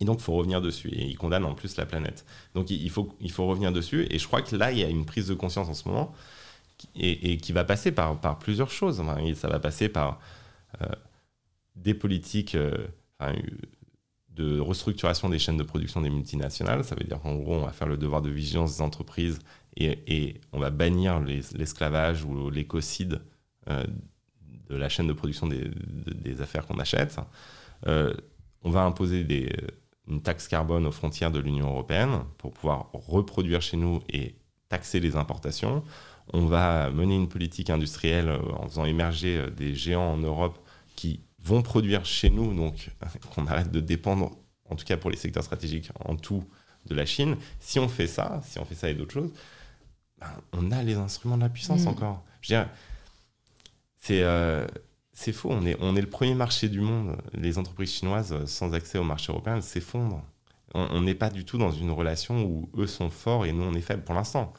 Et donc, il faut revenir dessus. Et il condamne en plus la planète. Donc, il faut, il faut revenir dessus. Et je crois que là, il y a une prise de conscience en ce moment et, qui va passer par, par plusieurs choses. ça va passer par des politiques euh, de restructuration des chaînes de production des multinationales. Ça veut dire qu'en gros, on va faire le devoir de vigilance des entreprises et, on va bannir l'esclavage ou l'écocide euh, de la chaîne de production des, affaires qu'on achète. Euh, on va imposer des, une taxe carbone aux frontières de l'Union européenne pour pouvoir reproduire chez nous et taxer les importations. On va mener une politique industrielle en faisant émerger des géants en Europe qui vont produire chez nous, donc qu'on arrête de dépendre, en tout cas pour les secteurs stratégiques en tout, de la Chine. Si on fait ça, si on fait ça et d'autres choses, ben, on a les instruments de la puissance mm. encore. Je veux dire, c'est euh, faux. On est, on est le premier marché du monde. Les entreprises chinoises sans accès au marché européen, elles s'effondrent. On n'est pas du tout dans une relation où eux sont forts et nous on est faibles pour l'instant.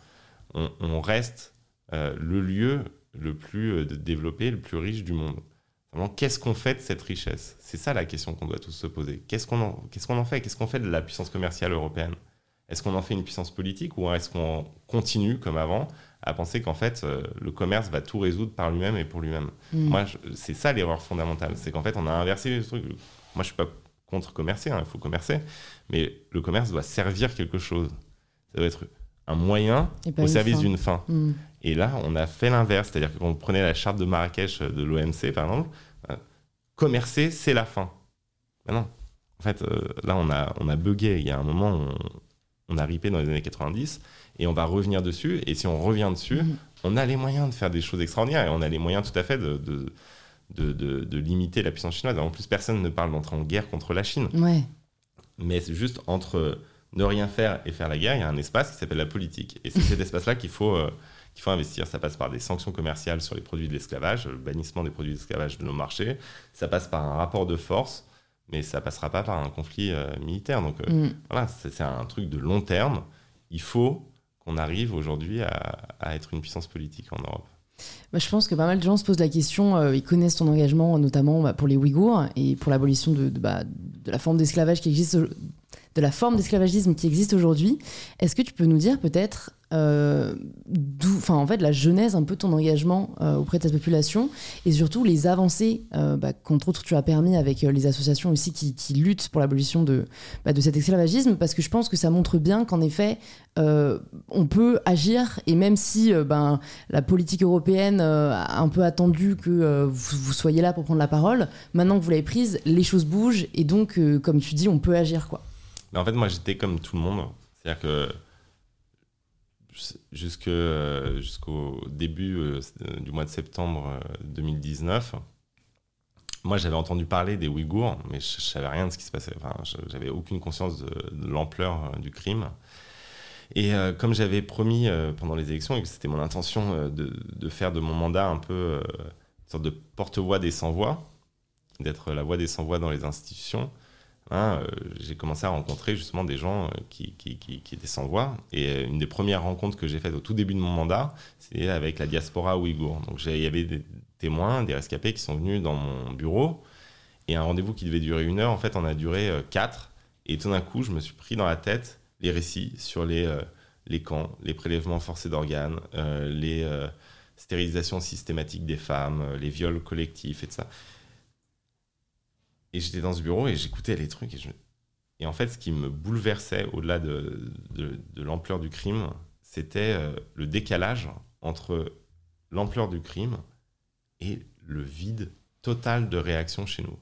On, reste euh, le lieu le plus euh, développé, le plus riche du monde qu'est-ce qu'on fait de cette richesse? C'est ça la question qu'on doit tous se poser. Qu'est-ce qu'on en, qu'est-ce qu'on en fait? Qu'est-ce qu'on fait de la puissance commerciale européenne? Est-ce qu'on en fait une puissance politique ou est-ce qu'on continue, comme avant, à penser qu'en fait, euh, le commerce va tout résoudre par lui-même et pour lui-même? Mm. Moi, c'est ça l'erreur fondamentale. C'est qu'en fait, on a inversé le truc. Moi, je ne suis pas contre commercer, hein, il faut commercer, mais le commerce doit servir quelque chose. Ça doit être un moyen au service d'une fin. Hmm. Et là, on a fait l'inverse, c'est-à-dire que quand on prenait la charte de Marrakech de l'OMC, par exemple, euh, commercer, c'est la fin. Mais non. En fait, euh, là, on a, on a bugué. Il y a un moment, on, on a ripé dans les années 90, et on va revenir dessus. Et si on revient dessus, hmm. on a les moyens de faire des choses extraordinaires, et on a les moyens tout à fait de, de de, de, limiter la puissance chinoise. En plus, personne ne parle d'entrer en guerre contre la Chine. Ouais. Mais c'est juste entre ne rien faire et faire la guerre, il y a un espace qui s'appelle la politique. Et c'est cet espace-là qu'il faut, euh, qu'il faut investir. Ça passe par des sanctions commerciales sur les produits de l'esclavage, le bannissement des produits d'esclavage de nos marchés. Ça passe par un rapport de force, mais ça passera pas par un conflit euh, militaire. Donc euh, mm. voilà, c'est un truc de long terme. Il faut qu'on arrive aujourd'hui à, à être une puissance politique en Europe. Bah, je pense que pas mal de gens se posent la question, ils connaissent ton engagement notamment bah, pour les Ouïghours et pour l'abolition de, de, bah, de, la forme d'esclavage qui existe de la forme d'esclavagisme qui existe aujourd'hui. Est-ce que tu peux nous dire peut-être euh, enfin en fait, la genèse un peu ton engagement euh, auprès de cette population et surtout les avancées euh, bah, qu'entre autres tu as permis avec les associations aussi qui, luttent pour l'abolition de, bah, de cet esclavagisme parce que je pense que ça montre bien qu'en effet on peut agir et même si ben, la politique européenne a un peu attendu que vous, soyez là pour prendre la parole, maintenant que vous l'avez prise, les choses bougent et donc comme tu dis on peut agir quoi. En fait, moi, j'étais comme tout le monde. C'est-à-dire que jusqu'au début euh, du mois de septembre 2019, euh, moi, j'avais entendu parler des Ouïghours, mais je, ne savais rien de ce qui se passait. Enfin, j'avais aucune conscience de, l'ampleur euh, du crime. Et comme j'avais promis pendant les élections et que c'était mon intention de, de, faire de mon mandat un peu une sorte de porte-voix des sans-voix, d'être la voix des sans-voix dans les institutions, Hein, euh, j'ai commencé à rencontrer justement des gens euh, qui, étaient sans voix. Et euh, une des premières rencontres que j'ai faites au tout début de mon mandat, c'est avec la diaspora ouïghour. Donc il y avait des témoins, des rescapés qui sont venus dans mon bureau. Et un rendez-vous qui devait durer une heure, en fait, on a duré quatre. Et tout d'un coup, je me suis pris dans la tête les récits sur les, les camps, les prélèvements forcés d'organes, les stérilisations systématiques des femmes, les viols collectifs et tout ça. Et j'étais dans ce bureau et j'écoutais les trucs. Et, en fait, ce qui me bouleversait au-delà de, l'ampleur du crime, c'était euh, le décalage entre l'ampleur du crime et le vide total de réaction chez nous.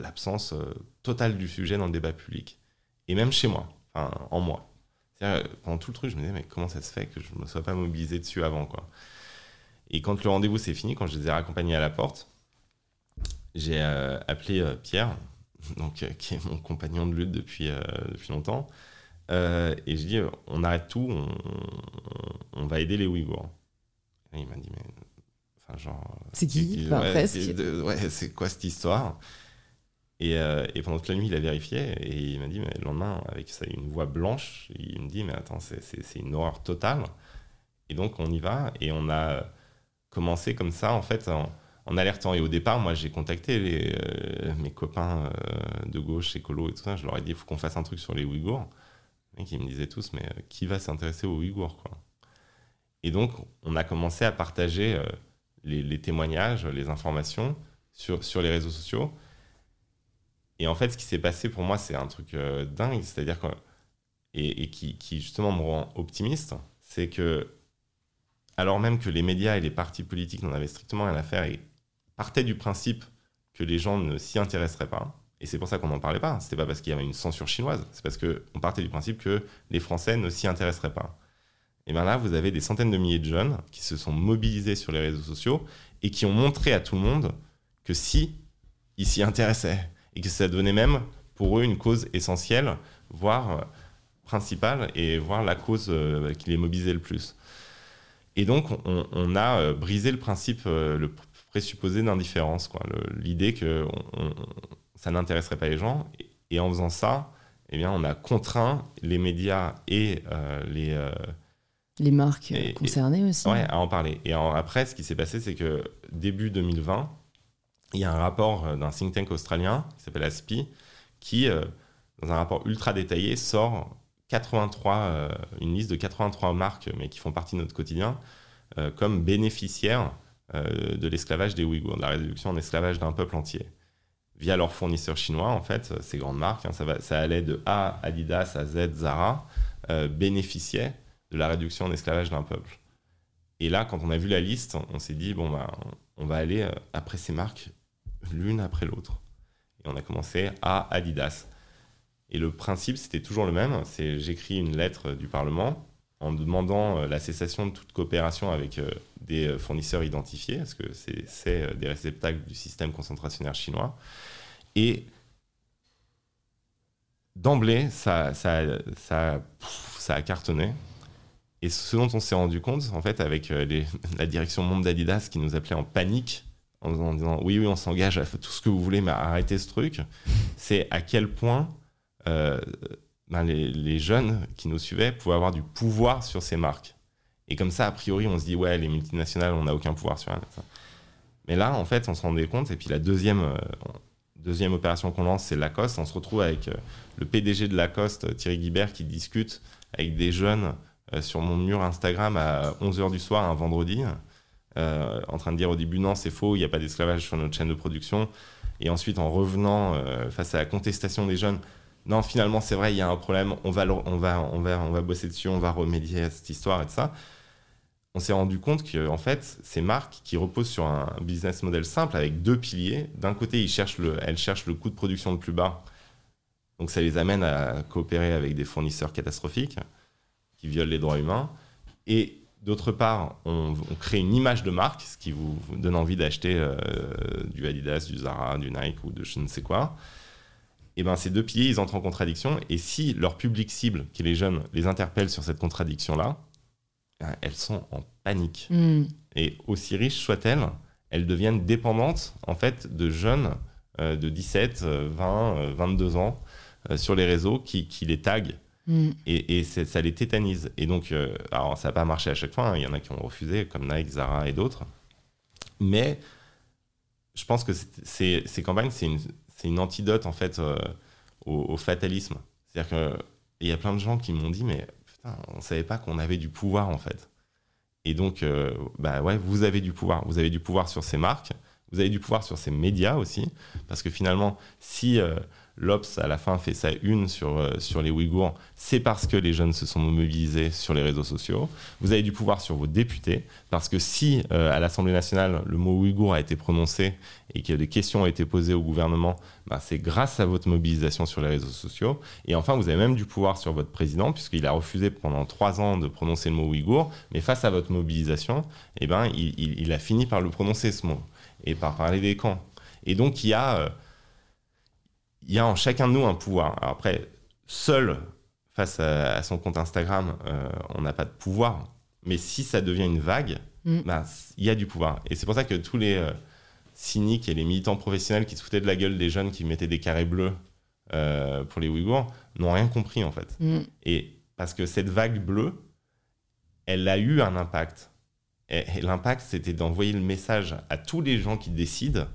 L'absence euh, totale du sujet dans le débat public. Et même chez moi, en moi. Pendant tout le truc, je me disais, mais comment ça se fait que je ne me sois pas mobilisé dessus avant quoi? Et quand le rendez-vous s'est fini, quand je les ai raccompagnés à la porte, j'ai euh, appelé euh, Pierre, donc, euh, qui est mon compagnon de lutte depuis, depuis longtemps, et je dis on arrête tout, on, va aider les Ouïghours. Et il m'a dit mais. Enfin, genre. C'est qui, ouais, c'est quoi cette histoire? Et, et, pendant toute la nuit, il a vérifié et il m'a dit, mais le lendemain, avec ça, une voix blanche, il me dit, mais attends, c'est une horreur totale. Et donc, on y va et on a commencé comme ça, en fait, en, en alertant. Et au départ, moi, j'ai contacté euh, mes copains euh, de gauche, écolo et tout ça. Je leur ai dit, il faut qu'on fasse un truc sur les Ouïghours. Et ils me disaient tous, mais euh, qui va s'intéresser aux Ouïghours quoi? Et donc, on a commencé à partager les, témoignages, les informations sur, sur les réseaux sociaux. Et en fait, ce qui s'est passé pour moi, c'est un truc dingue. C'est-à-dire que, et, qui, justement me rend optimiste, c'est que alors même que les médias et les partis politiques n'en avaient strictement rien à faire partait du principe que les gens ne s'y intéresseraient pas. Et c'est pour ça qu'on n'en parlait pas. C'était pas parce qu'il y avait une censure chinoise. C'est parce qu'on partait du principe que les Français ne s'y intéresseraient pas. Et bien là, vous avez des centaines de milliers de jeunes qui se sont mobilisés sur les réseaux sociaux et qui ont montré à tout le monde que si ils s'y intéressaient et que ça devenait même pour eux une cause essentielle, voire principale, et voire la cause euh, qui les mobilisait le plus. Et donc, on, a euh, brisé le principe, euh, présupposé d'indifférence, l'idée que ça n'intéresserait pas les gens. Et, en faisant ça, eh bien, on a contraint les médias et euh, les les marques concernées aussi. Ouais, à en parler. Et après, ce qui s'est passé, c'est que début 2020, il y a un rapport d'un think tank australien qui s'appelle ASPI, qui, dans un rapport ultra détaillé, sort 83, euh, une liste de 83 marques, mais qui font partie de notre quotidien, euh, comme bénéficiaires euh, de l'esclavage des Ouïghours, de la réduction en esclavage d'un peuple entier. Via leurs fournisseurs chinois, en fait, ces grandes marques, hein, ça, va, ça, allait de A, Adidas, à Z, Zara, bénéficiaient de la réduction en esclavage d'un peuple. Et là, quand on a vu la liste, on s'est dit, bon, bah, on va aller après ces marques l'une après l'autre. Et on a commencé à Adidas. Et le principe, c'était toujours le même. C'est j'écris une lettre du Parlement en demandant euh, la cessation de toute coopération avec euh, des euh, fournisseurs identifiés, parce que c'est des réceptacles du système concentrationnaire chinois. Et d'emblée, ça, ça, ça, ça, a cartonné. Et ce dont on s'est rendu compte, en fait, avec la direction monde d'Adidas qui nous appelait en panique, en, disant oui, oui, on s'engage à tout ce que vous voulez, mais arrêtez ce truc, c'est à quel point ben, les, jeunes qui nous suivaient pouvaient avoir du pouvoir sur ces marques. Et comme ça, a priori, on se dit, ouais, les multinationales, on n'a aucun pouvoir sur elles. Mais là, en fait, on se rendait compte, et puis la deuxième, euh, deuxième opération qu'on lance, c'est Lacoste. On se retrouve avec euh, le PDG de Lacoste, Thierry Guibert, qui discute avec des jeunes euh, sur mon mur Instagram à 11h du soir, un vendredi, en train de dire au début, non, c'est faux, il n'y a pas d'esclavage sur notre chaîne de production. Et ensuite, en revenant face à la contestation des jeunes, non, finalement, c'est vrai, il y a un problème, on va, on, va, on, va, on va bosser dessus, on va remédier à cette histoire et de ça. On s'est rendu compte que, en fait, ces marques qui reposent sur un business model simple avec deux piliers, d'un côté, ils cherchent le, elles cherchent le coût de production le plus bas. Donc, ça les amène à coopérer avec des fournisseurs catastrophiques qui violent les droits humains. Et d'autre part, on, crée une image de marque, ce qui vous, donne envie d'acheter euh, du Adidas, du Zara, du Nike ou de je ne sais quoi et ben ces deux piliers, ils entrent en contradiction. Et si leur public cible, qui est les jeunes, les interpelle sur cette contradiction-là, ben, elles sont en panique. Hmm. Et aussi riches soient-elles, elles deviennent dépendantes en fait de jeunes euh, de 17, 20, 22 ans euh, sur les réseaux qui, qui les taguent. Hmm. Et, et ça les tétanise. Et donc, euh, alors ça n'a pas marché à chaque fois, hein. il y en a qui ont refusé, comme Nike, Zara et d'autres. Mais je pense que ces campagnes, c'est une, c'est une antidote en fait euh, au, fatalisme. C'est-à-dire qu'il y a plein de gens qui m'ont dit mais putain, on savait pas qu'on avait du pouvoir en fait. Et donc, euh, bah ouais, vous avez du pouvoir. Vous avez du pouvoir sur ces marques, vous avez du pouvoir sur ces médias aussi, parce que finalement, si euh, l'Obs, à la fin, fait sa une sur, euh, sur les Ouïghours, c'est parce que les jeunes se sont mobilisés sur les réseaux sociaux. Vous avez du pouvoir sur vos députés, parce que si euh, à l'Assemblée nationale, le mot Ouïghour a été prononcé et que des questions ont été posées au gouvernement, bah, c'est grâce à votre mobilisation sur les réseaux sociaux. Et enfin, vous avez même du pouvoir sur votre président, puisqu'il a refusé pendant trois ans de prononcer le mot Ouïghour, mais face à votre mobilisation, eh ben, il, il, a fini par le prononcer, ce mot, et par parler des camps. Et donc, il y a... Euh, il y a en chacun de nous un pouvoir. après, seul face à, son compte Instagram, euh, on n'a pas de pouvoir. Mais si ça devient une vague, mm. bah, il y a du pouvoir. Et c'est pour ça que tous les euh, cyniques et les militants professionnels qui se foutaient de la gueule des jeunes qui mettaient des carrés bleus euh, pour les Ouïghours n'ont rien compris en fait. Mm. Et parce que cette vague bleue, elle a eu un impact. et l'impact, c'était d'envoyer le message à tous les gens qui décident,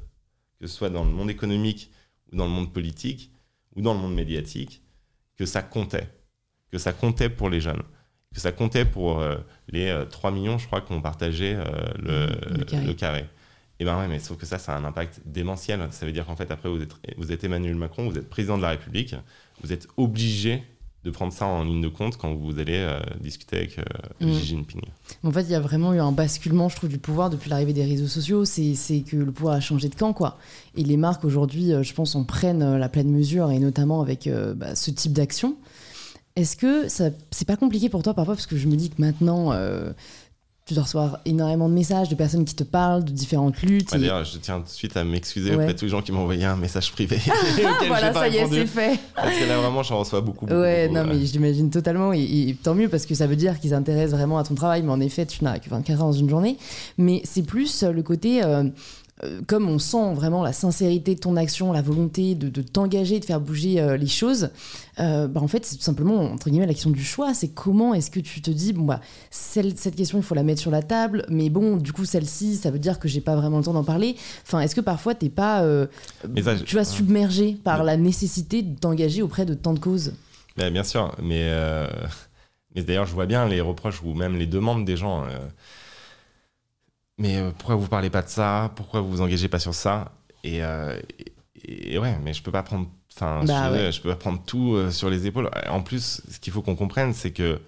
que ce soit dans le monde économique, ou dans le monde politique, ou dans le monde médiatique, que ça comptait. Que ça comptait pour les jeunes. Que ça comptait pour euh, les 3 euh, millions, je crois, qu'on partageait euh, le, le, carré. Et ben ouais, mais sauf que ça, ça a un impact démentiel. Ça veut dire qu'en fait, après, vous êtes, vous êtes Emmanuel Macron, vous êtes président de la République, vous êtes obligé de prendre ça en ligne de compte quand vous allez euh, discuter avec euh, mm. Xi Jinping. En fait, il y a vraiment eu un basculement, je trouve, du pouvoir depuis l'arrivée des réseaux sociaux. C'est que le pouvoir a changé de camp, quoi. Et les marques, aujourd'hui, euh, je pense, en prennent la pleine mesure, et notamment avec bah, ce type d'action. Est-ce que c'est pas compliqué pour toi parfois Parce que je me dis que maintenant, tu dois recevoir énormément de messages de personnes qui te parlent de différentes luttes. D'ailleurs, je tiens tout de suite à m'excuser auprès de tous les gens qui m'ont envoyé un message privé. voilà, ça y est, c'est fait. Parce que là, vraiment, j'en reçois beaucoup. beaucoup ouais, non, mais j'imagine totalement. Et, tant mieux, parce que ça veut dire qu'ils s'intéressent vraiment à ton travail. Mais en effet, tu n'as que 24 heures dans une journée. Mais c'est plus le côté. Euh, euh, comme on sent vraiment la sincérité de ton action, la volonté de, t'engager, de faire bouger euh, les choses, euh, bah en fait, c'est tout simplement, entre guillemets, la question du choix. C'est comment est-ce que tu te dis, bon, bah, cette question, il faut la mettre sur la table, mais bon, du coup, celle-ci, ça veut dire que j'ai pas vraiment le temps d'en parler. Enfin, est-ce que parfois, t'es pas. tu vas submergé par la nécessité de t'engager auprès de tant de causes? Bien sûr, mais, mais d'ailleurs, je vois bien les reproches ou même les demandes des gens mais euh, pourquoi vous parlez pas de ça? Pourquoi vous vous engagez pas sur ça? Euh, et, et, ouais, mais je peux pas prendre, enfin, bah je, peux pas prendre tout euh, sur les épaules. En plus, ce qu'il faut qu'on comprenne, c'est que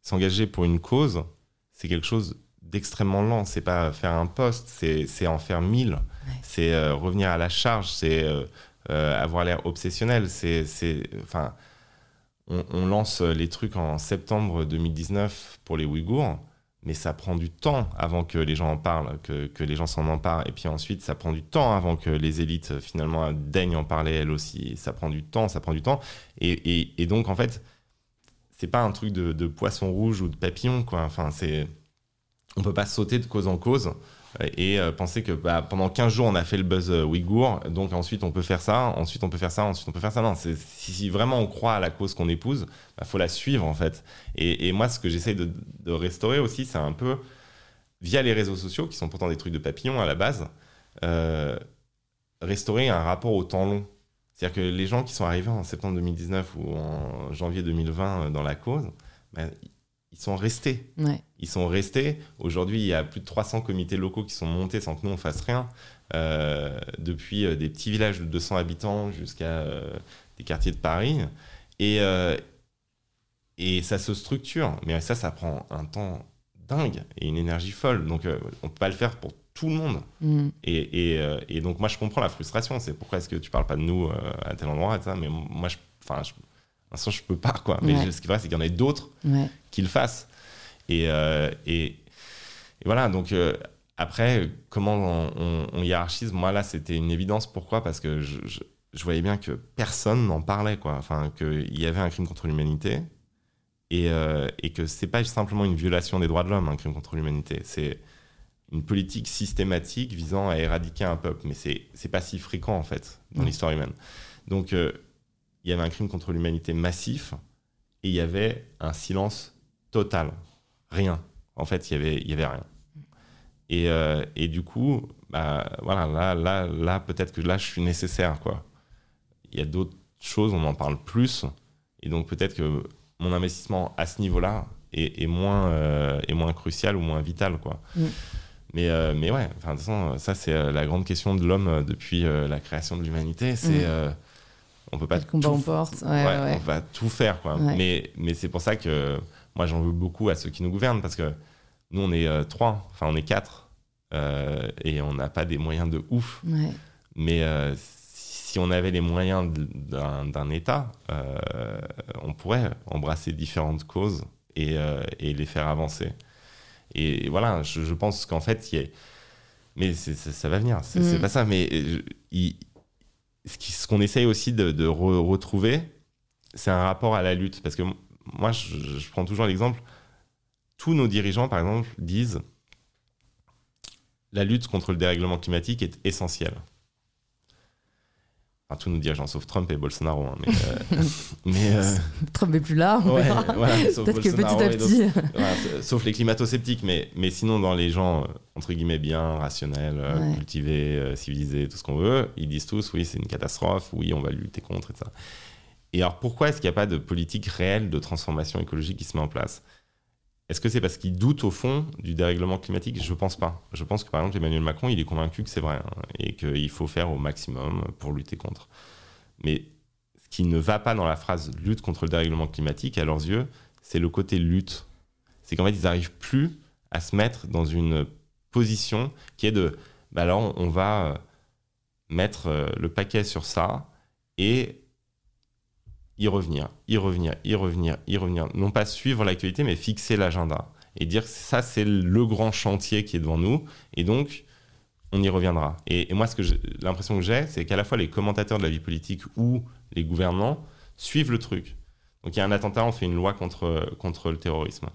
s'engager pour une cause, c'est quelque chose d'extrêmement lent. C'est pas faire un poste, c'est en faire mille. C'est euh, revenir à la charge, c'est euh, euh, avoir l'air obsessionnel. C'est, enfin, on, on, lance les trucs en septembre 2019 pour les Ouïghours, mais ça prend du temps avant que les gens en parlent, que, que les gens s'en emparent. Et puis ensuite, ça prend du temps avant que les élites finalement daignent en parler elles aussi. Ça prend du temps, ça prend du temps. Et, et, et donc, en fait, c'est pas un truc de, de, poisson rouge ou de papillon, quoi. Enfin, c'est on peut pas sauter de cause en cause et euh, penser que bah, pendant 15 jours on a fait le buzz euh, ouïghour, donc ensuite on peut faire ça, ensuite on peut faire ça, ensuite on peut faire ça. Non, si, vraiment on croit à la cause qu'on épouse, il bah, faut la suivre en fait. Et, moi ce que j'essaie de, de, restaurer aussi, c'est un peu via les réseaux sociaux, qui sont pourtant des trucs de papillon à la base, euh, restaurer un rapport au temps long. C'est-à-dire que les gens qui sont arrivés en septembre 2019 ou en janvier 2020 dans la cause, bah, ils sont restés. Ouais. Ils sont restés. Aujourd'hui, il y a plus de 300 comités locaux qui sont montés sans que nous on fasse rien. Euh, depuis euh, des petits villages de 200 habitants jusqu'à euh, des quartiers de Paris. Et, euh, et ça se structure. Mais ça, ça prend un temps dingue et une énergie folle. Donc, on peut pas le faire pour tout le monde. Mm. Et, et, et, donc, moi, je comprends la frustration. C'est pourquoi est-ce que tu parles pas de nous à tel endroit ça. Mais moi, je, enfin, je, l'instant, je peux pas, quoi. Mais Ouais. ce qui est vrai, c'est qu'il y en a d'autres Ouais. qui le fassent. Et, euh, et, et voilà, donc euh, après, comment on, on- on hiérarchise? Moi, là, c'était une évidence. Pourquoi? Parce que je, je- je voyais bien que personne n'en parlait, quoi. Enfin, qu'il y avait un crime contre l'humanité et, euh, et que c'est pas simplement une violation des droits de l'homme, un crime contre l'humanité. C'est une politique systématique visant à éradiquer un peuple. Mais c'est pas si fréquent, en fait, dans l'histoire humaine. Donc, euh, il y avait un crime contre l'humanité massif et il y avait un silence total. Rien. En fait, il y avait, il y avait rien. Et, euh, et du coup, bah, voilà, là, là, là peut-être que là, je suis nécessaire. Quoi. Il y a d'autres choses, on en parle plus. Et donc, peut-être que mon investissement à ce niveau-là est, est moins, euh, est moins crucial ou moins vital. Quoi. Mm. Mais, euh, mais ouais, de toute façon, ça, c'est la grande question de l'homme depuis la création de l'humanité. C'est. Mm. On peut pas tout on porte. Ouais, Ouais, on va tout faire quoi. Mais, mais c'est pour ça que moi j'en veux beaucoup à ceux qui nous gouvernent parce que nous on est euh, trois, enfin on est quatre euh, et on n'a pas des moyens de ouf. Mais euh, si on avait les moyens d'un État, on pourrait embrasser différentes causes et, et les faire avancer. Et voilà, je, je pense qu'en fait, il y a... mais ça va venir, c'est Mm. pas ça. Mais il- ce qu'on essaye aussi de, de re- retrouver, c'est un rapport à la lutte. Parce que moi, je, je prends toujours l'exemple, tous nos dirigeants, par exemple, disent la lutte contre le dérèglement climatique est essentielle. Enfin, tous nos dirigeants, sauf Trump et Bolsonaro. hein, mais, euh, mais, euh, Trump est plus là. on ouais, verra. voilà, sauf Peut-être que petit à petit. Voilà, sauf les climato-sceptiques, mais, mais sinon, dans les gens, euh, entre guillemets, bien, rationnels, Ouais. cultivés, civilisés, tout ce qu'on veut, ils disent tous, oui, c'est une catastrophe, oui, on va lutter contre, et ça. Et alors, pourquoi est-ce qu'il n'y a pas de politique réelle de transformation écologique qui se met en place? Est-ce que c'est parce qu'ils doutent, au fond, du dérèglement climatique? Je pense pas. Je pense que, par exemple, Emmanuel Macron, il est convaincu que c'est vrai, hein, et qu'il faut faire au maximum pour lutter contre. Mais ce qui ne va pas dans la phrase lutte contre le dérèglement climatique, à leurs yeux, c'est le côté lutte. C'est qu'en fait, ils n'arrivent plus à se mettre dans une position qui est de bah alors on va mettre euh, le paquet sur ça et y revenir, y revenir, y revenir, y revenir. Non pas suivre l'actualité, mais fixer l'agenda et dire que ça, c'est le grand chantier qui est devant nous. Et donc, on y reviendra. Et, et moi, ce que j'ai- l'impression que j'ai, c'est qu'à la fois les commentateurs de la vie politique ou les gouvernants suivent le truc. Donc il y a un attentat, on fait une loi contre, contre le terrorisme.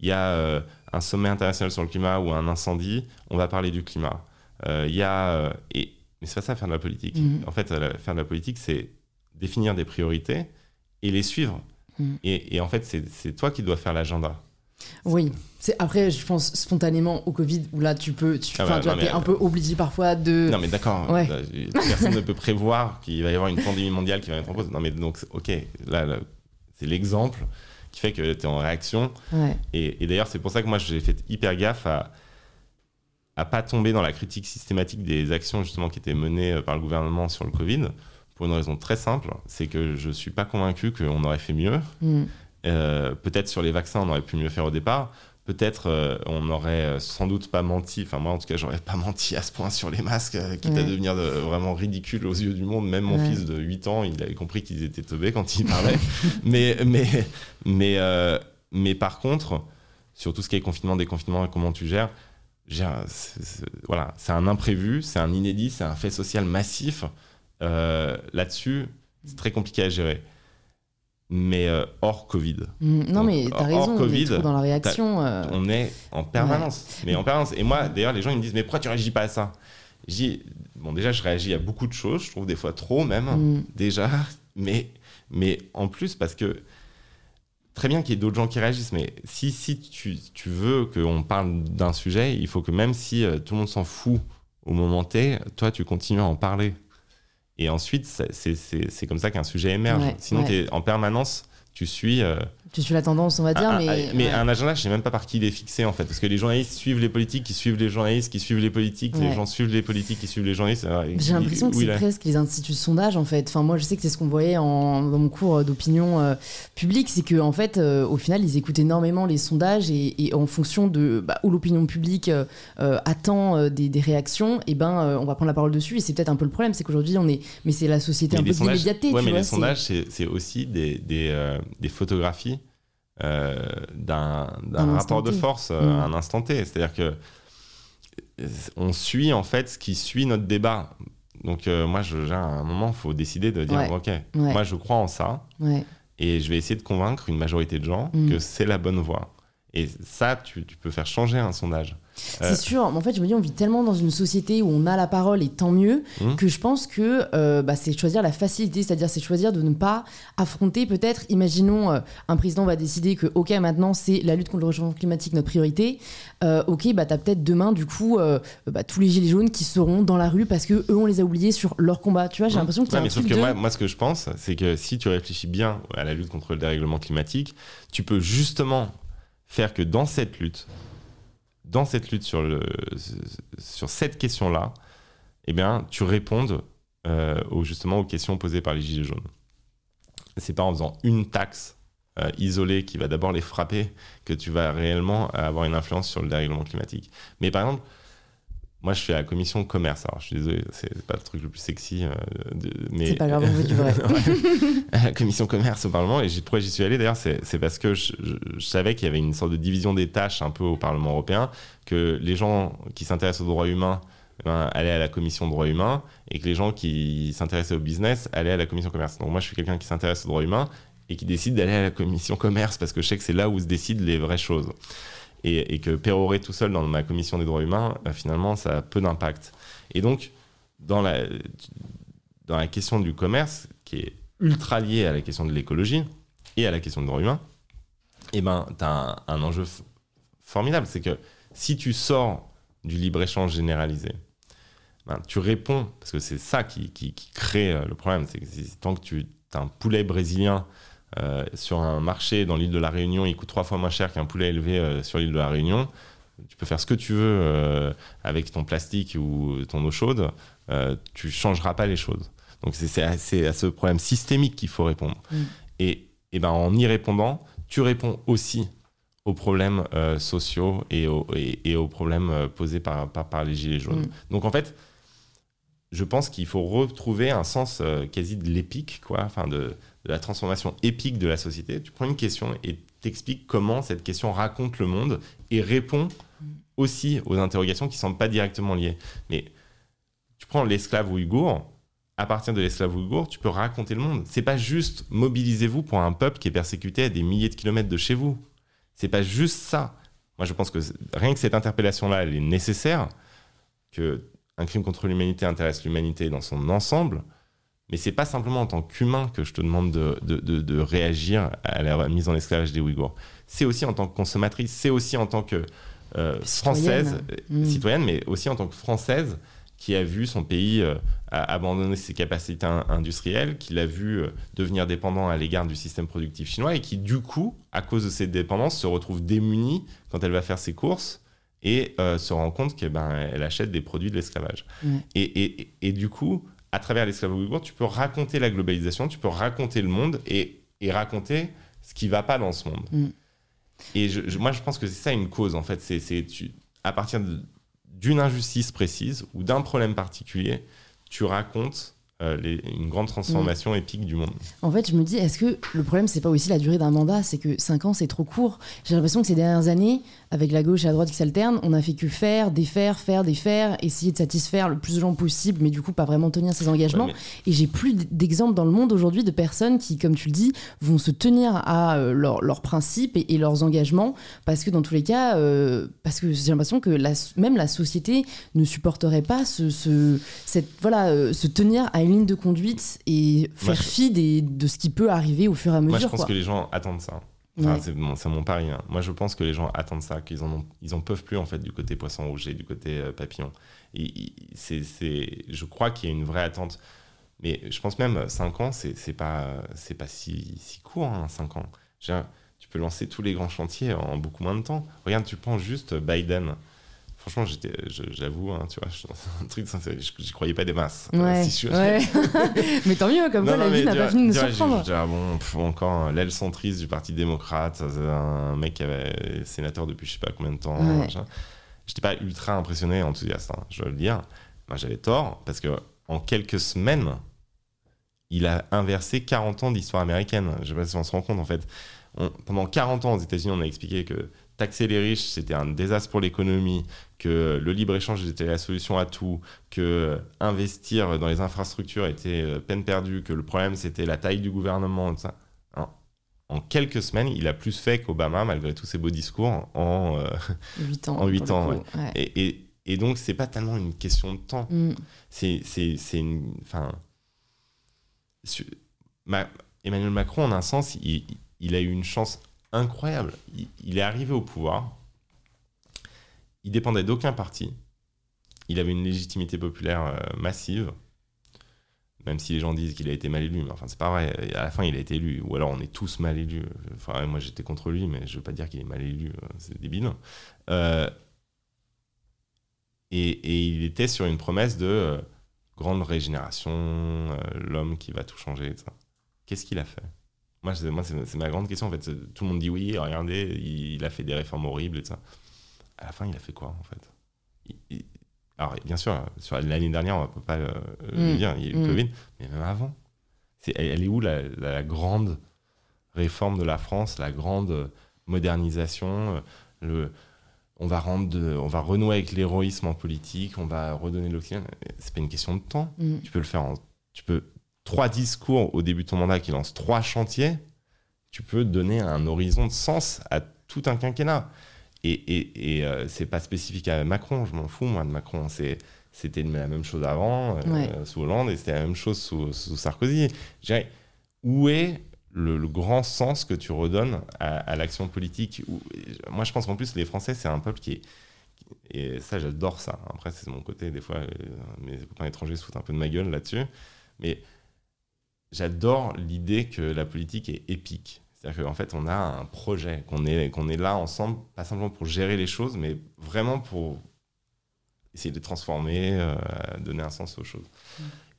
Il y a euh, un sommet international sur le climat ou un incendie, on va parler du climat. Euh, il y a... euh, et, mais c'est pas ça faire de la politique. Mhm. En fait, euh, faire de la politique, c'est définir des priorités et les suivre. Mhm. Et, et en fait, c'est toi qui dois faire l'agenda. Oui. C'est après, je pense spontanément au Covid où là tu peux, tu, Ah bah, tu vois, mais- un peu obligé parfois de. Non, mais d'accord. Ouais. Personne ne peut prévoir qu'il va y avoir une pandémie mondiale qui va être en cause. Non, mais donc, ok, là, là, c'est l'exemple qui fait que tu es en réaction. Ouais. Et, et d'ailleurs, c'est pour ça que moi, j'ai fait hyper gaffe à à pas tomber dans la critique systématique des actions justement qui étaient menées euh, par le gouvernement sur le Covid, pour une raison très simple, c'est que je suis pas convaincu qu'on aurait fait mieux, Mm. peut-être sur les vaccins, on aurait pu mieux faire au départ. Peut-être on n'aurait sans doute pas menti, enfin moi en tout cas j'aurais pas menti à ce point sur les masques, quitte à devenir vraiment ridicule aux yeux du monde. Même mon fils de 8 ans, il avait compris qu'ils étaient teubés quand il parlait. mais, mais, mais, mais par contre, sur tout ce qui est confinement, déconfinement et comment tu gères, voilà, c'est un imprévu, c'est un inédit, c'est un fait social massif. Euh, là-dessus, c'est très compliqué à gérer. Mais euh, hors Covid. Mm, non, mais t'as raison, COVID, on est dans la réaction. Euh. On est en permanence. Mais en permanence. Et moi, d'ailleurs, les gens ils me disent Mais pourquoi tu réagis pas à ça? Bon, déjà, je réagis à beaucoup de choses, je trouve des fois trop même, mm. déjà. Mais, mais en plus, parce que très bien qu'il y ait d'autres gens qui réagissent, mais si, si tu, tu veux qu'on parle d'un sujet, il faut que même si tout le monde s'en fout au moment T, toi, tu continues à en parler. Et ensuite, c'est comme ça qu'un sujet émerge. Sinon, tu es en permanence, tu suis. Euh, tu suis la tendance, on va dire, un, mais. mais un agenda, je sais même pas par qui il est fixé, en fait. Parce que les journalistes suivent les politiques, qui suivent les journalistes, qui suivent les politiques, les gens suivent les politiques, qui suivent les journalistes. J'ai l'impression que c'est presque les instituts de sondage, en fait. Enfin, moi, je sais que c'est ce qu'on voyait en, dans mon cours d'opinion euh, publique, c'est qu'en en fait, euh, au final, ils écoutent énormément les sondages et, en fonction de bah, où l'opinion publique euh, attend des, des, réactions, et eh ben, on va prendre la parole dessus. Et c'est peut-être un peu le problème, c'est qu'aujourd'hui, on est. Mais c'est la société un peu immédiatée. Ouais, mais les sondages, c'est aussi des, des, des photographies euh, d'un rapport de force euh, à mm. un instant T. C'est-à-dire que euh, on suit en fait ce qui suit notre débat. Donc moi, je, à un moment, il faut décider de dire, ok, moi je crois en ça, et je vais essayer de convaincre une majorité de gens mm. que c'est la bonne voie. Et ça, tu, tu, peux faire changer un sondage. C'est euh, sûr. En fait, je me dis, on vit tellement dans une société où on a la parole et tant mieux mmh. que je pense que euh, bah, c'est choisir la facilité, c'est-à-dire c'est choisir de ne pas affronter peut-être. Imaginons euh, un président va décider que ok maintenant c'est la lutte contre le réchauffement climatique notre priorité. ok, bah t'as peut-être demain du coup bah, tous les gilets jaunes qui seront dans la rue parce que eux on les a oubliés sur leur combat. Tu vois, j'ai mmh. l'impression que. Ouais, mais sauf que moi, moi, ce que je pense, c'est que si tu réfléchis bien à la lutte contre le dérèglement climatique, tu peux justement faire que dans cette lutte, dans cette lutte sur, sur cette question-là, eh bien, tu répondes euh, justement aux questions posées par les Gilets jaunes. C'est pas en faisant une taxe euh, isolée qui va d'abord les frapper que tu vas réellement avoir une influence sur le dérèglement climatique. Mais par exemple, moi, je fais la commission commerce. Alors, je suis désolé, c'est pas le truc le plus sexy. Euh, mais... C'est pas grave, veut du vrai. la commission commerce au Parlement. Et pourquoi j'y suis allé d'ailleurs C'est parce que je, savais qu'il y avait une sorte de division des tâches un peu au Parlement européen, que les gens qui s'intéressent aux droits humains eh ben, allaient à la commission droits humains et que les gens qui s'intéressaient au business allaient à la commission commerce. Donc, moi, je suis quelqu'un qui s'intéresse aux droits humains et qui décide d'aller à la commission commerce parce que je sais que c'est là où se décident les vraies choses et, que pérorer tout seul dans ma commission des droits humains, euh, finalement, ça a peu d'impact. Et donc, dans la, dans la question du commerce, qui est ultra liée à la question de l'écologie et à la question des droits humains, eh ben, tu as un, enjeu formidable. C'est que si tu sors du libre-échange généralisé, ben, tu réponds, parce que c'est ça qui, qui, crée euh, le problème, c'est que tant que tu as un poulet brésilien euh, sur un marché dans l'île de la Réunion, il coûte trois fois moins cher qu'un poulet élevé euh, sur l'île de la Réunion. Tu peux faire ce que tu veux euh, avec ton plastique ou ton eau chaude, tu changeras pas les choses. Donc c'est à, ce problème systémique qu'il faut répondre. Mm. Et, et, ben en y répondant, tu réponds aussi aux problèmes sociaux et aux, et, aux, problèmes posés par, par, les gilets jaunes. Mm. Donc en fait, je pense qu'il faut retrouver un sens quasi de l'épique, quoi, enfin de, de la transformation épique de la société, tu prends une question et t'expliques comment cette question raconte le monde et répond aussi aux interrogations qui ne sont pas directement liées. Mais tu prends l'esclave ouïghour, à partir de l'esclave ouïghour, tu peux raconter le monde. C'est pas juste mobilisez-vous pour un peuple qui est persécuté à des milliers de kilomètres de chez vous. C'est pas juste ça. Moi, je pense que rien que cette interpellation-là, elle est nécessaire, que un crime contre l'humanité intéresse l'humanité dans son ensemble. Mais c'est pas simplement en tant qu'humain que je te demande de, de, de, réagir à la mise en esclavage des Ouïghours. C'est aussi en tant que consommatrice, c'est aussi en tant que euh, française, mm. citoyenne, mais aussi en tant que française qui a vu son pays euh, abandonner ses capacités industrielles, qui l'a vu euh, devenir dépendant à l'égard du système productif chinois et qui, du coup, à cause de cette dépendance, se retrouve démunie quand elle va faire ses courses et se rend compte qu'elle ben, elle achète des produits de l'esclavage. Mm. Et, et, et, du coup, à travers l'esclavage ouïghour, tu peux raconter la globalisation, tu peux raconter le monde et, et raconter ce qui va pas dans ce monde. Mm. Et je- je- moi, je pense que c'est ça une cause, en fait. C'est à partir d'une injustice précise ou d'un problème particulier, tu racontes euh, les- une grande transformation épique du monde. En fait, je me dis, est-ce que le problème, c'est pas aussi la durée d'un mandat? C'est que 5 ans, c'est trop court. J'ai l'impression que ces dernières années, avec la gauche et la droite qui s'alternent, on a fait que faire, défaire, faire, défaire, essayer de satisfaire le plus de gens possible, mais du coup, pas vraiment tenir ses engagements. Ouais, Et j'ai plus d'exemples dans le monde aujourd'hui de personnes qui, comme tu le dis, vont se tenir à euh, leurs principes et, et leurs engagements, parce que dans tous les cas, euh, parce que j'ai l'impression que la, même la société ne supporterait pas ce, ce- cette, voilà, se tenir à une ligne de conduite et faire je- fi des- de ce qui peut arriver au fur et à mesure. Moi, je pense quoi. que les gens attendent ça. Enfin, Ouais. c'est mon, pari. hein. Moi, je pense que les gens attendent ça, qu'ils en ont, ils en peuvent plus en fait du côté poisson rouge et du côté euh, papillon. Et, c'est, je crois qu'il y a une vraie attente. Mais je pense même 5 ans, c'est, c'est pas, c'est pas si, si court, 5 ans. Dire, tu peux lancer tous les grands chantiers en beaucoup moins de temps. Regarde, tu prends juste Biden. Franchement, j'étais, j'avoue, hein, tu vois, je- un truc, j'y croyais pas des masses. Euh, Ouais, si je suis ouais. mais tant mieux, comme non, quoi non, la vie n'a pas fini de nous surprendre. ah bon, pff, encore euh, l'aile centriste du Parti démocrate, un mec qui avait sénateur depuis je sais pas combien de temps. Ouais. J'étais pas ultra impressionné, enthousiaste, hein, je dois le dire. Moi, j'avais tort parce que en quelques semaines, il a inversé 40 ans d'histoire américaine. Je sais pas si on se rend compte en fait. On- pendant 40 ans aux États-Unis, on a expliqué que taxer les riches, c'était un désastre pour l'économie, que le libre-échange était la solution à tout, que investir dans les infrastructures était euh, peine perdue, que le problème c'était la taille du gouvernement, tout ça. En, en quelques semaines, il a plus fait qu'Obama, malgré tous ses beaux discours, en, euh, 8 ans. En ouais. et, et- et donc c'est pas tellement une question de temps. Mm. C'est, une. Enfin. Emmanuel Macron, en un sens, il, il a eu une chance incroyable. Il, est arrivé au pouvoir. Il dépendait d'aucun parti. Il avait une légitimité populaire euh, massive. Même si les gens disent qu'il a été mal élu, mais enfin c'est pas vrai. À la fin, il a été élu. Ou alors on est tous mal élus. Enfin, moi j'étais contre lui, mais je veux pas dire qu'il est mal élu. euh, C'est débile. Euh, et, il était sur une promesse de grande régénération, l'homme qui va tout changer. Qu'est-ce qu'il a fait? Moi, c'est, moi, c'est, c'est ma grande question. En fait, tout le monde dit oui, regardez, il, il a fait des réformes horribles et tout ça. À la fin, il a fait quoi en fait? Il- il- Alors, bien sûr, sur l'année dernière, on ne peut pas le Mm. dire, il y a eu le Mm. Covid, mais même avant. C'est, elle, elle est où la, la grande réforme de la France, la grande modernisation euh, le, on va rendre de- on va renouer avec l'héroïsme en politique, on va redonner l'oxygène? C'est pas une question de temps. Mm. Tu peux le faire en, tu peux trois discours au début de ton mandat qui lancent trois chantiers. Tu peux donner un horizon de sens à tout un quinquennat. Et, et, et euh, c'est pas spécifique à Macron. Je m'en fous moi de Macron. C'était la même chose avant euh, Ouais. sous Hollande et c'était la même chose sous, sous Sarkozy. Je dirais, où est le, le grand sens que tu redonnes à, à l'action politique Où- Moi, je pense qu'en plus, les Français, c'est un peuple qui est. Et ça, j'adore ça. Après, c'est mon côté. Des fois, euh, mes copains étrangers se foutent un peu de ma gueule là-dessus. Mais j'adore l'idée que la politique est épique. C'est-à-dire qu'en fait, on a un projet, qu'on est, qu'on est là ensemble, pas simplement pour gérer les choses, mais vraiment pour essayer de les transformer, euh, donner un sens aux choses.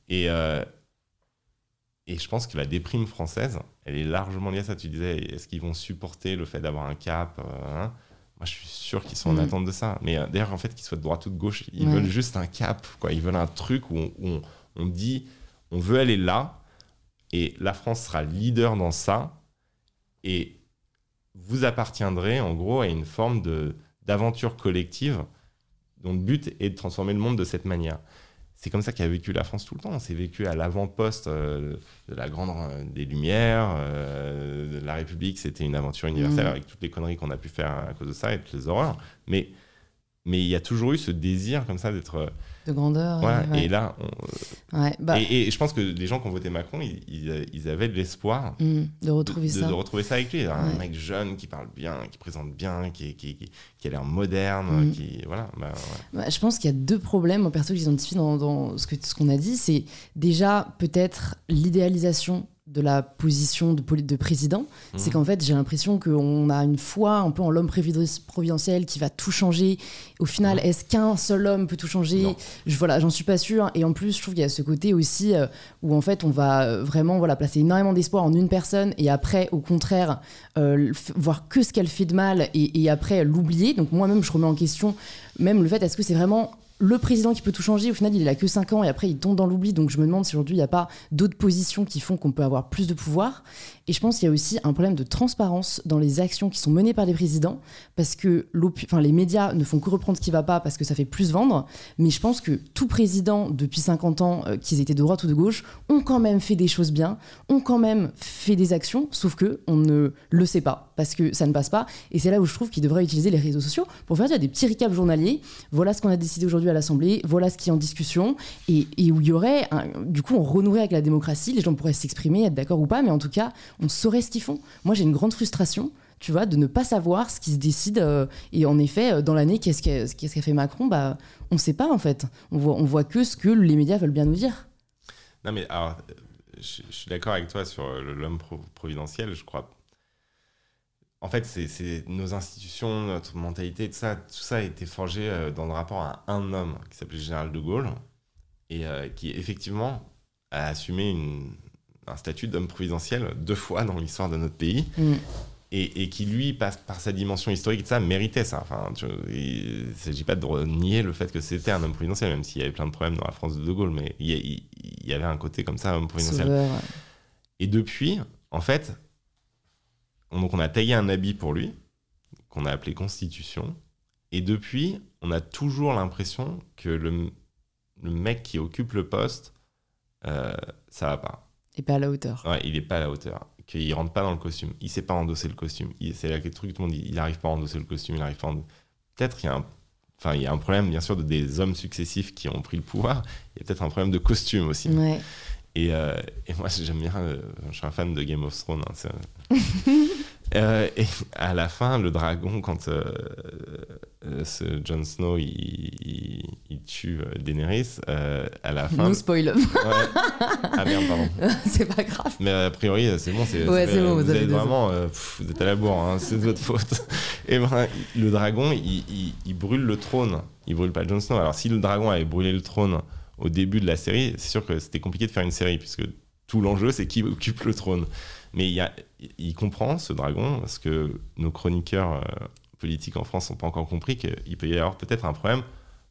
Et, euh, et je pense que la déprime française, elle est largement liée à ça. Tu disais, est-ce qu'ils vont supporter le fait d'avoir un cap euh, hein? Moi, je suis sûr qu'ils sont en Mm. attente de ça. Mais d'ailleurs, en fait, qu'ils soient de droite ou de gauche, ils Ouais. veulent juste un cap. Quoi. Ils veulent un truc où on, où on- on dit, on veut aller là, et la France sera leader dans ça, et vous appartiendrez en gros à une forme de d'aventure collective dont le but est de transformer le monde de cette manière. C'est comme ça qu'a vécu la France tout le temps. C'est vécu à l'avant-poste euh, de la grande euh, des Lumières, euh, de la République. C'était une aventure universelle Mhm. avec toutes les conneries qu'on a pu faire à cause de ça et toutes les horreurs. Mais mais il y a toujours eu ce désir comme ça d'être. euh, De grandeur. voilà. et- ouais. Et là, on- Ouais, bah, et, et je pense que les gens qui ont voté Macron, ils, ils- ils avaient de l'espoir mm, de retrouver de- ça. de retrouver ça avec lui. Un Ouais. mec jeune qui parle bien, qui présente bien, qui, qui, qui, qui a l'air moderne, Mm. qui voilà. bah. Bah, je pense qu'il y a deux problèmes, au perso, que j'identifie dans, dans ce que- ce qu'on a dit. C'est déjà peut-être l'idéalisation de la position de, de président, c'est mhm. qu'en fait, j'ai l'impression qu'on a une foi un peu en l'homme providentiel qui va tout changer. Au final, est-ce qu'un seul homme peut tout changer? Je, Voilà, j'en suis pas sûre. Et en plus, je trouve qu'il y a ce côté aussi euh, où en fait, on va euh, vraiment voilà, placer énormément d'espoir en une personne et après, au contraire, euh, voir que ce qu'elle fait de mal et, et après l'oublier. Donc moi-même, je remets en question même le fait, est-ce que c'est vraiment le président qui peut tout changer, au final, il a que 5 ans et après, il tombe dans l'oubli. Donc, je me demande si aujourd'hui, il n'y a pas d'autres positions qui font qu'on peut avoir plus de pouvoir. Et je pense qu'il y a aussi un problème de transparence dans les actions qui sont menées par les présidents, parce que les médias ne font que reprendre ce qui ne va pas parce que ça fait plus vendre. Mais je pense que tout président, depuis 50 ans, euh, qu'ils étaient de droite ou de gauche, ont quand même fait des choses bien, ont quand même fait des actions, sauf que on ne le sait pas, parce que ça ne passe pas. Et c'est là où je trouve qu'il devrait utiliser les réseaux sociaux pour faire des petits recaps journaliers. Voilà ce qu'on a décidé aujourd'hui à l'Assemblée, voilà ce qui est en discussion, et, où il y aurait, du coup, on renouerait avec la démocratie, les gens pourraient s'exprimer, être d'accord ou pas, mais en tout cas, on saurait ce qu'ils font. Moi, j'ai une grande frustration tu vois, de ne pas savoir ce qui se décide. Euh, et en effet, euh, dans l'année, qu'est-ce qu'a fait Macron bah, On ne sait pas, en fait. On voit, voit que ce que les médias veulent bien nous dire. Non, mais alors, je, suis d'accord avec toi sur l'homme providentiel, je crois. En fait, c'est nos institutions, notre mentalité, tout ça, tout ça a été forgé euh, dans le rapport à un homme qui s'appelait Général de Gaulle et qui, effectivement, a assumé une, un statut d'homme providentiel deux fois dans l'histoire de notre pays. Mm. Et, qui, lui, par, par sa dimension historique, ça, méritait ça. Enfin, il ne s'agit pas de nier le fait que c'était un homme providentiel, même s'il y avait plein de problèmes dans la France de De Gaulle, mais il y, avait un côté comme ça, homme providentiel. Et depuis, en fait, on, donc on a taillé un habit pour lui, qu'on a appelé Constitution, et depuis, on a toujours l'impression que le, le, mec qui occupe le poste, euh, ça va pas. Et pas à la hauteur. Ouais, il est pas à la hauteur. Qu'il rentre pas dans le costume. Il sait pas endosser le costume. C'est là que le truc, tout le monde dit, il arrive pas à endosser le costume, il arrive pas Peut-être qu'il y a un Enfin, il y a un problème, bien sûr, de des hommes successifs qui ont pris le pouvoir. Il y a peut-être un problème de costume aussi. Ouais. Et, euh, et, moi, j'aime bien. Euh, je suis un fan de Game of Thrones. Hein, Euh, et à la fin, le dragon, quand ce Jon Snow il, tue Daenerys, à la fin. No spoil. Ah merde, pardon. c'est pas grave. Mais a priori, c'est bon. C'est, ouais, bon. Vous, êtes vraiment, vous êtes à la bourre. Hein, c'est de votre faute. et ben, le dragon, il, brûle le trône. Il brûle pas Jon Snow. Alors, si le dragon avait brûlé le trône au début de la série, c'est sûr que c'était compliqué de faire une série puisque tout l'enjeu, c'est qui occupe le trône. Mais il, y a, il comprend, ce dragon, parce que nos chroniqueurs euh, politiques en France n'ont pas encore compris qu'il peut y avoir peut-être un problème,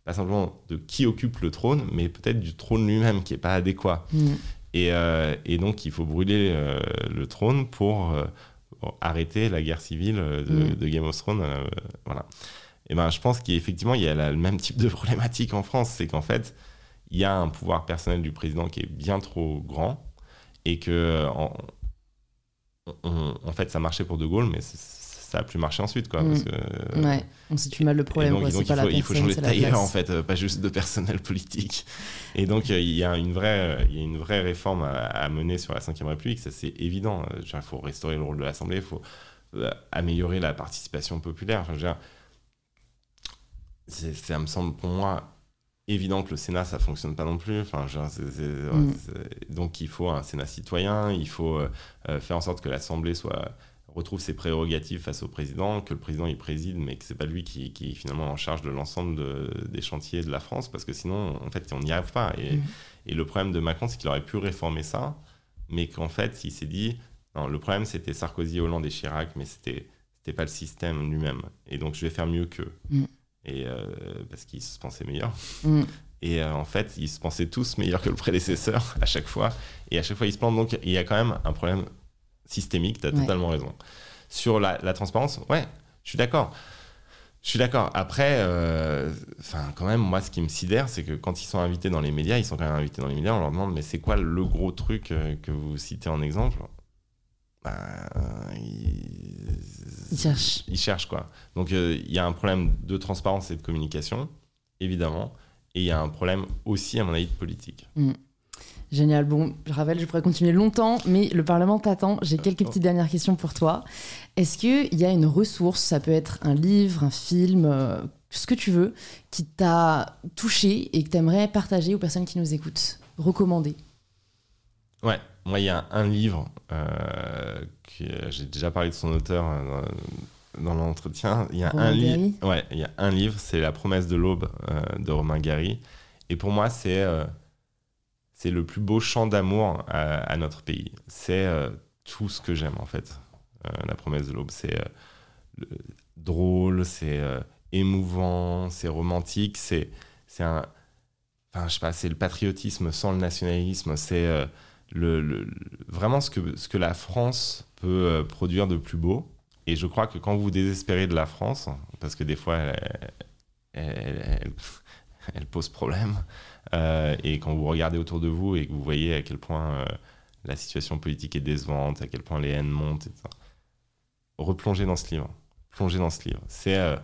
pas simplement de qui occupe le trône, mais peut-être du trône lui-même qui n'est pas adéquat. Mm. Et, euh, et, donc, il faut brûler euh, le trône pour, arrêter la guerre civile de, mm. Game of Thrones. voilà. Et ben, je pense qu'effectivement, il y a le même type de problématique en France, c'est qu'en fait, il y a un pouvoir personnel du président qui est bien trop grand et que en, en fait, ça marchait pour De Gaulle, mais ça a plus marché ensuite, quoi. Parce mm. que, ouais, on situe mal le problème. donc, il, faut, il faut changer de tailleur, en fait, euh, pas juste de personnel politique. Et donc, euh, il y a une vraie, il y a une vraie réforme à, mener sur la Ve République, ça c'est évident. Euh, il faut restaurer le rôle de l'Assemblée, il faut améliorer la participation populaire. Enfin, je veux dire, ça me semble pour moi évident que le Sénat, ça fonctionne pas non plus. Enfin, mm. donc il faut un Sénat citoyen, il faut euh, euh, faire en sorte que l'Assemblée soit retrouve ses prérogatives face au président, que le président y préside, mais que c'est pas lui qui, qui, est finalement en charge de l'ensemble des chantiers de la France, parce que sinon, en fait, on n'y arrive pas. Et, mm. et, le problème de Macron, c'est qu'il aurait pu réformer ça, mais qu'en fait, il s'est dit, non, le problème, c'était Sarkozy, Hollande et Chirac, mais c'était c'était pas le système lui-même. Et donc, je vais faire mieux qu'eux. Mm et euh, parce qu'ils se pensaient meilleurs. Mm. Et euh, en fait, ils se pensaient tous meilleurs que le prédécesseur à chaque fois. Et à chaque fois, ils se plantent. Donc, il y a quand même un problème systémique. Tu as totalement raison. Sur la, transparence, ouais, je suis d'accord. Je suis d'accord. Après, euh, quand même, moi, ce qui me sidère, c'est que quand ils sont invités dans les médias, ils sont quand même invités dans les médias, on leur demande, mais c'est quoi le gros truc que vous citez en exemple? Bah, il... cherche. Il cherche, quoi. Donc, euh, il y a un problème de transparence et de communication, évidemment. Et il y a un problème aussi, à mon avis, de politique. Mm. Génial. Bon, je rappelle, je pourrais continuer longtemps, mais le Parlement t'attend. J'ai quelques petites dernières questions pour toi. Est-ce qu'il y a une ressource, ça peut être un livre, un film, euh, ce que tu veux, qui t'a touché et que tu aimerais partager aux personnes qui nous écoutent Recommander? Ouais, moi, il y a un livre, que j'ai déjà parlé de son auteur dans, l'entretien. Il y a un livre. Ouais, il y a un livre, c'est La promesse de l'aube de Romain Gary. Et pour moi, c'est c'est le plus beau chant d'amour à, notre pays. C'est tout ce que j'aime en fait. La promesse de l'aube, c'est drôle, c'est émouvant, c'est romantique, c'est c'est un enfin je sais pas, c'est le patriotisme sans le nationalisme, c'est euh, le, vraiment ce que ce que la France peut euh, produire de plus beau. Et je crois que quand vous désespérez de la France, parce que des fois elle, pose problème, euh, et quand vous regardez autour de vous et que vous voyez à quel point la situation politique est décevante, à quel point les haines montent, etc., replongez dans ce livre. Plongez dans ce livre. C'est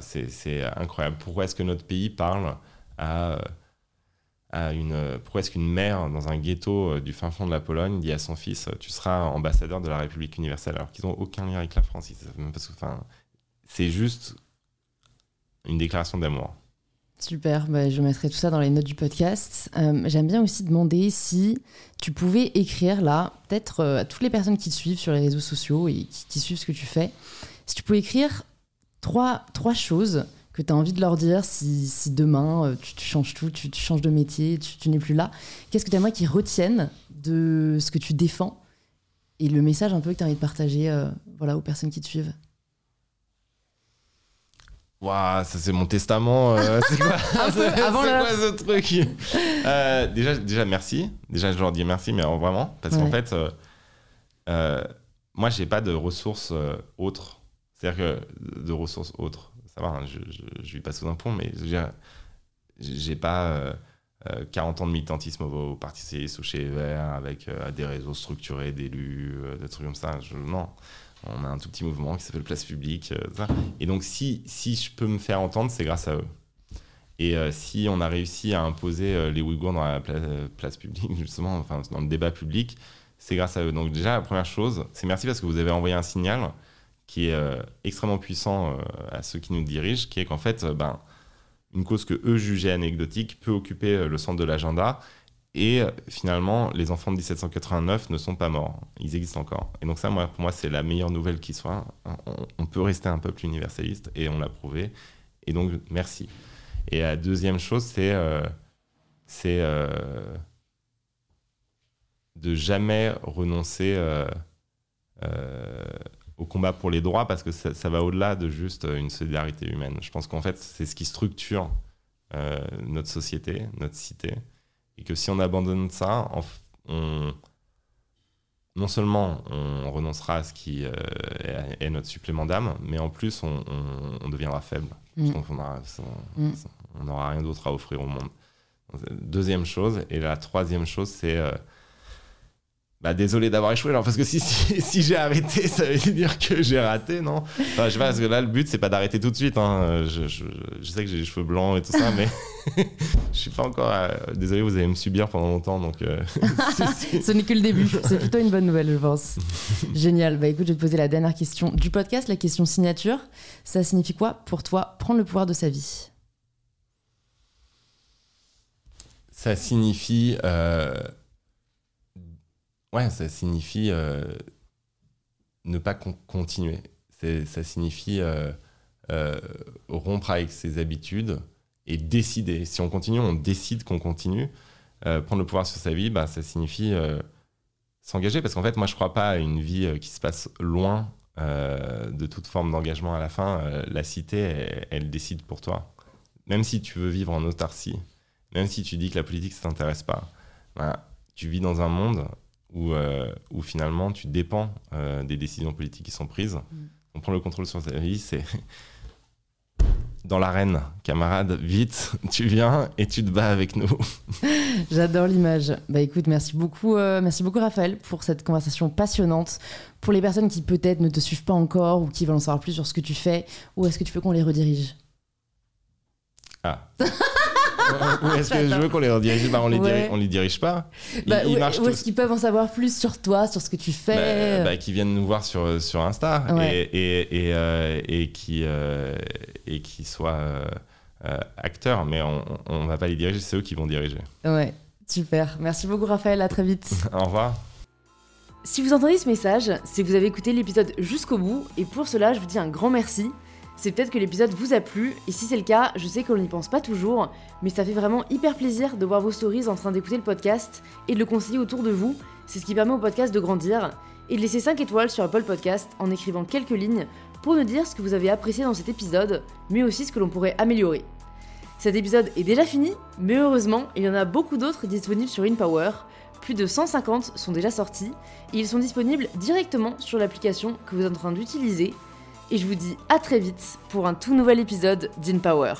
c'est incroyable. Pourquoi est-ce que notre pays parle à, à une. Est-ce qu'une mère dans un ghetto euh, du fin fond de la Pologne dit à son fils Tu seras ambassadeur de la République universelle alors qu'ils n'ont aucun lien avec la France C'est juste une déclaration d'amour. Super, bah, je mettrai tout ça dans les notes du podcast. Euh, j'aime bien aussi demander si tu pouvais écrire là, peut-être euh, à toutes les personnes qui te suivent sur les réseaux sociaux et qui, qui suivent ce que tu fais, si tu pouvais écrire trois, trois choses que tu as envie de leur dire si, si demain euh, tu, changes tout, tu, changes de métier, tu, n'es plus là Qu'est-ce que tu aimerais qu'ils retiennent de ce que tu défends et le message un peu que tu as envie de partager euh, voilà, aux personnes qui te suivent? Waouh, ça c'est mon testament. Euh, c'est quoi, quoi ce truc? Déjà, déjà, merci. Déjà, je leur dis merci, mais vraiment. Parce qu'en fait, moi, j'ai pas de ressources autres c'est-à-dire que de ressources autres, ça va, hein, je, je, vis pas sous un pont, mais j'ai pas 40 euh, ans de militantisme au, Parti Socialiste ou chez Vert avec euh, des réseaux structurés d'élus, euh, des trucs comme ça. non, on a un tout petit mouvement qui s'appelle Place Publique. Et donc, si, si je peux me faire entendre, c'est grâce à eux. Et si on a réussi à imposer les Ouïghours dans la place, publique, justement, enfin, dans le débat public, c'est grâce à eux. Donc déjà, la première chose, c'est merci parce que vous avez envoyé un signal qui est euh, extrêmement puissant euh, à ceux qui nous dirigent, qui est qu'en fait, euh, ben, une cause que eux jugeaient anecdotique peut occuper le centre de l'agenda. Et finalement, les enfants de 1789 ne sont pas morts. Ils existent encore. Et donc ça, moi, pour moi, c'est la meilleure nouvelle qui soit. On, peut rester un peuple universaliste et on l'a prouvé. Et donc, merci. Et la deuxième chose, c'est c'est de jamais renoncer au combat pour les droits parce que ça, va au-delà de juste euh, une solidarité humaine. Je pense qu'en fait, c'est ce qui structure euh, notre société, notre cité. Et que si on abandonne ça, on, non seulement on renoncera à ce qui euh, est, notre supplément d'âme, mais en plus on, deviendra faible. Mm. Mm. on n'aura rien d'autre à offrir au monde. Deuxième chose. Et la troisième chose, c'est bah désolé d'avoir échoué alors parce que si, si, j'ai arrêté ça veut dire que j'ai raté non? Enfin je sais pas parce que là le but c'est pas d'arrêter tout de suite hein. je, je, je, sais que j'ai les cheveux blancs et tout ça mais je suis pas encore euh, désolé vous allez me subir pendant longtemps donc euh, ce n'est que le début. C'est plutôt une bonne nouvelle je pense. Génial. Bah écoute je vais te poser la dernière question du podcast la question signature. Ça signifie quoi pour toi prendre le pouvoir de sa vie? Ça signifie euh Ouais, ça signifie euh, ne pas continuer. Ça signifie euh, euh, rompre avec ses habitudes et décider. Si on continue, on décide qu'on continue. prendre le pouvoir sur sa vie, bah, ça signifie s'engager. Parce qu'en fait, moi, je ne crois pas à une vie qui se passe loin de toute forme d'engagement à la fin. la cité, elle, décide pour toi. Même si tu veux vivre en autarcie, même si tu dis que la politique ne t'intéresse pas, bah, tu vis dans un monde où, euh, où finalement tu dépends euh, des décisions politiques qui sont prises. Mm. On prend le contrôle sur sa vie, c'est dans l'arène, camarade, vite, tu viens et tu te bats avec nous. J'adore l'image. Bah écoute, merci beaucoup, euh, merci beaucoup Raphaël pour cette conversation passionnante. Pour les personnes qui peut-être ne te suivent pas encore ou qui veulent en savoir plus sur ce que tu fais, où est-ce que tu veux qu'on les redirige? Ah. Ou est-ce que je veux qu'on les redirige? Bah, on, les dirige, on les dirige pas. Bah, où, est-ce qu'ils peuvent en savoir plus sur toi, sur ce que tu fais? Bah, bah Qui viennent nous voir sur, sur Insta et, et, et, euh, et, qui, euh, et qui soient euh, acteurs. Mais on ne va pas les diriger, c'est eux qui vont diriger. Ouais. Super, merci beaucoup Raphaël, à très vite. Au revoir. Si vous entendez ce message, c'est que vous avez écouté l'épisode jusqu'au bout, et pour cela, je vous dis un grand merci. C'est peut-être que l'épisode vous a plu, et si c'est le cas, je sais qu'on n'y pense pas toujours, mais ça fait vraiment hyper plaisir de voir vos stories en train d'écouter le podcast et de le conseiller autour de vous. C'est ce qui permet au podcast de grandir, et de laisser 5 étoiles sur Apple Podcast en écrivant quelques lignes pour nous dire ce que vous avez apprécié dans cet épisode, mais aussi ce que l'on pourrait améliorer. Cet épisode est déjà fini, mais heureusement, il y en a beaucoup d'autres disponibles sur InPower. Plus de 150 sont déjà sortis et ils sont disponibles directement sur l'application que vous êtes en train d'utiliser. Et je vous dis à très vite pour un tout nouvel épisode d'InPower.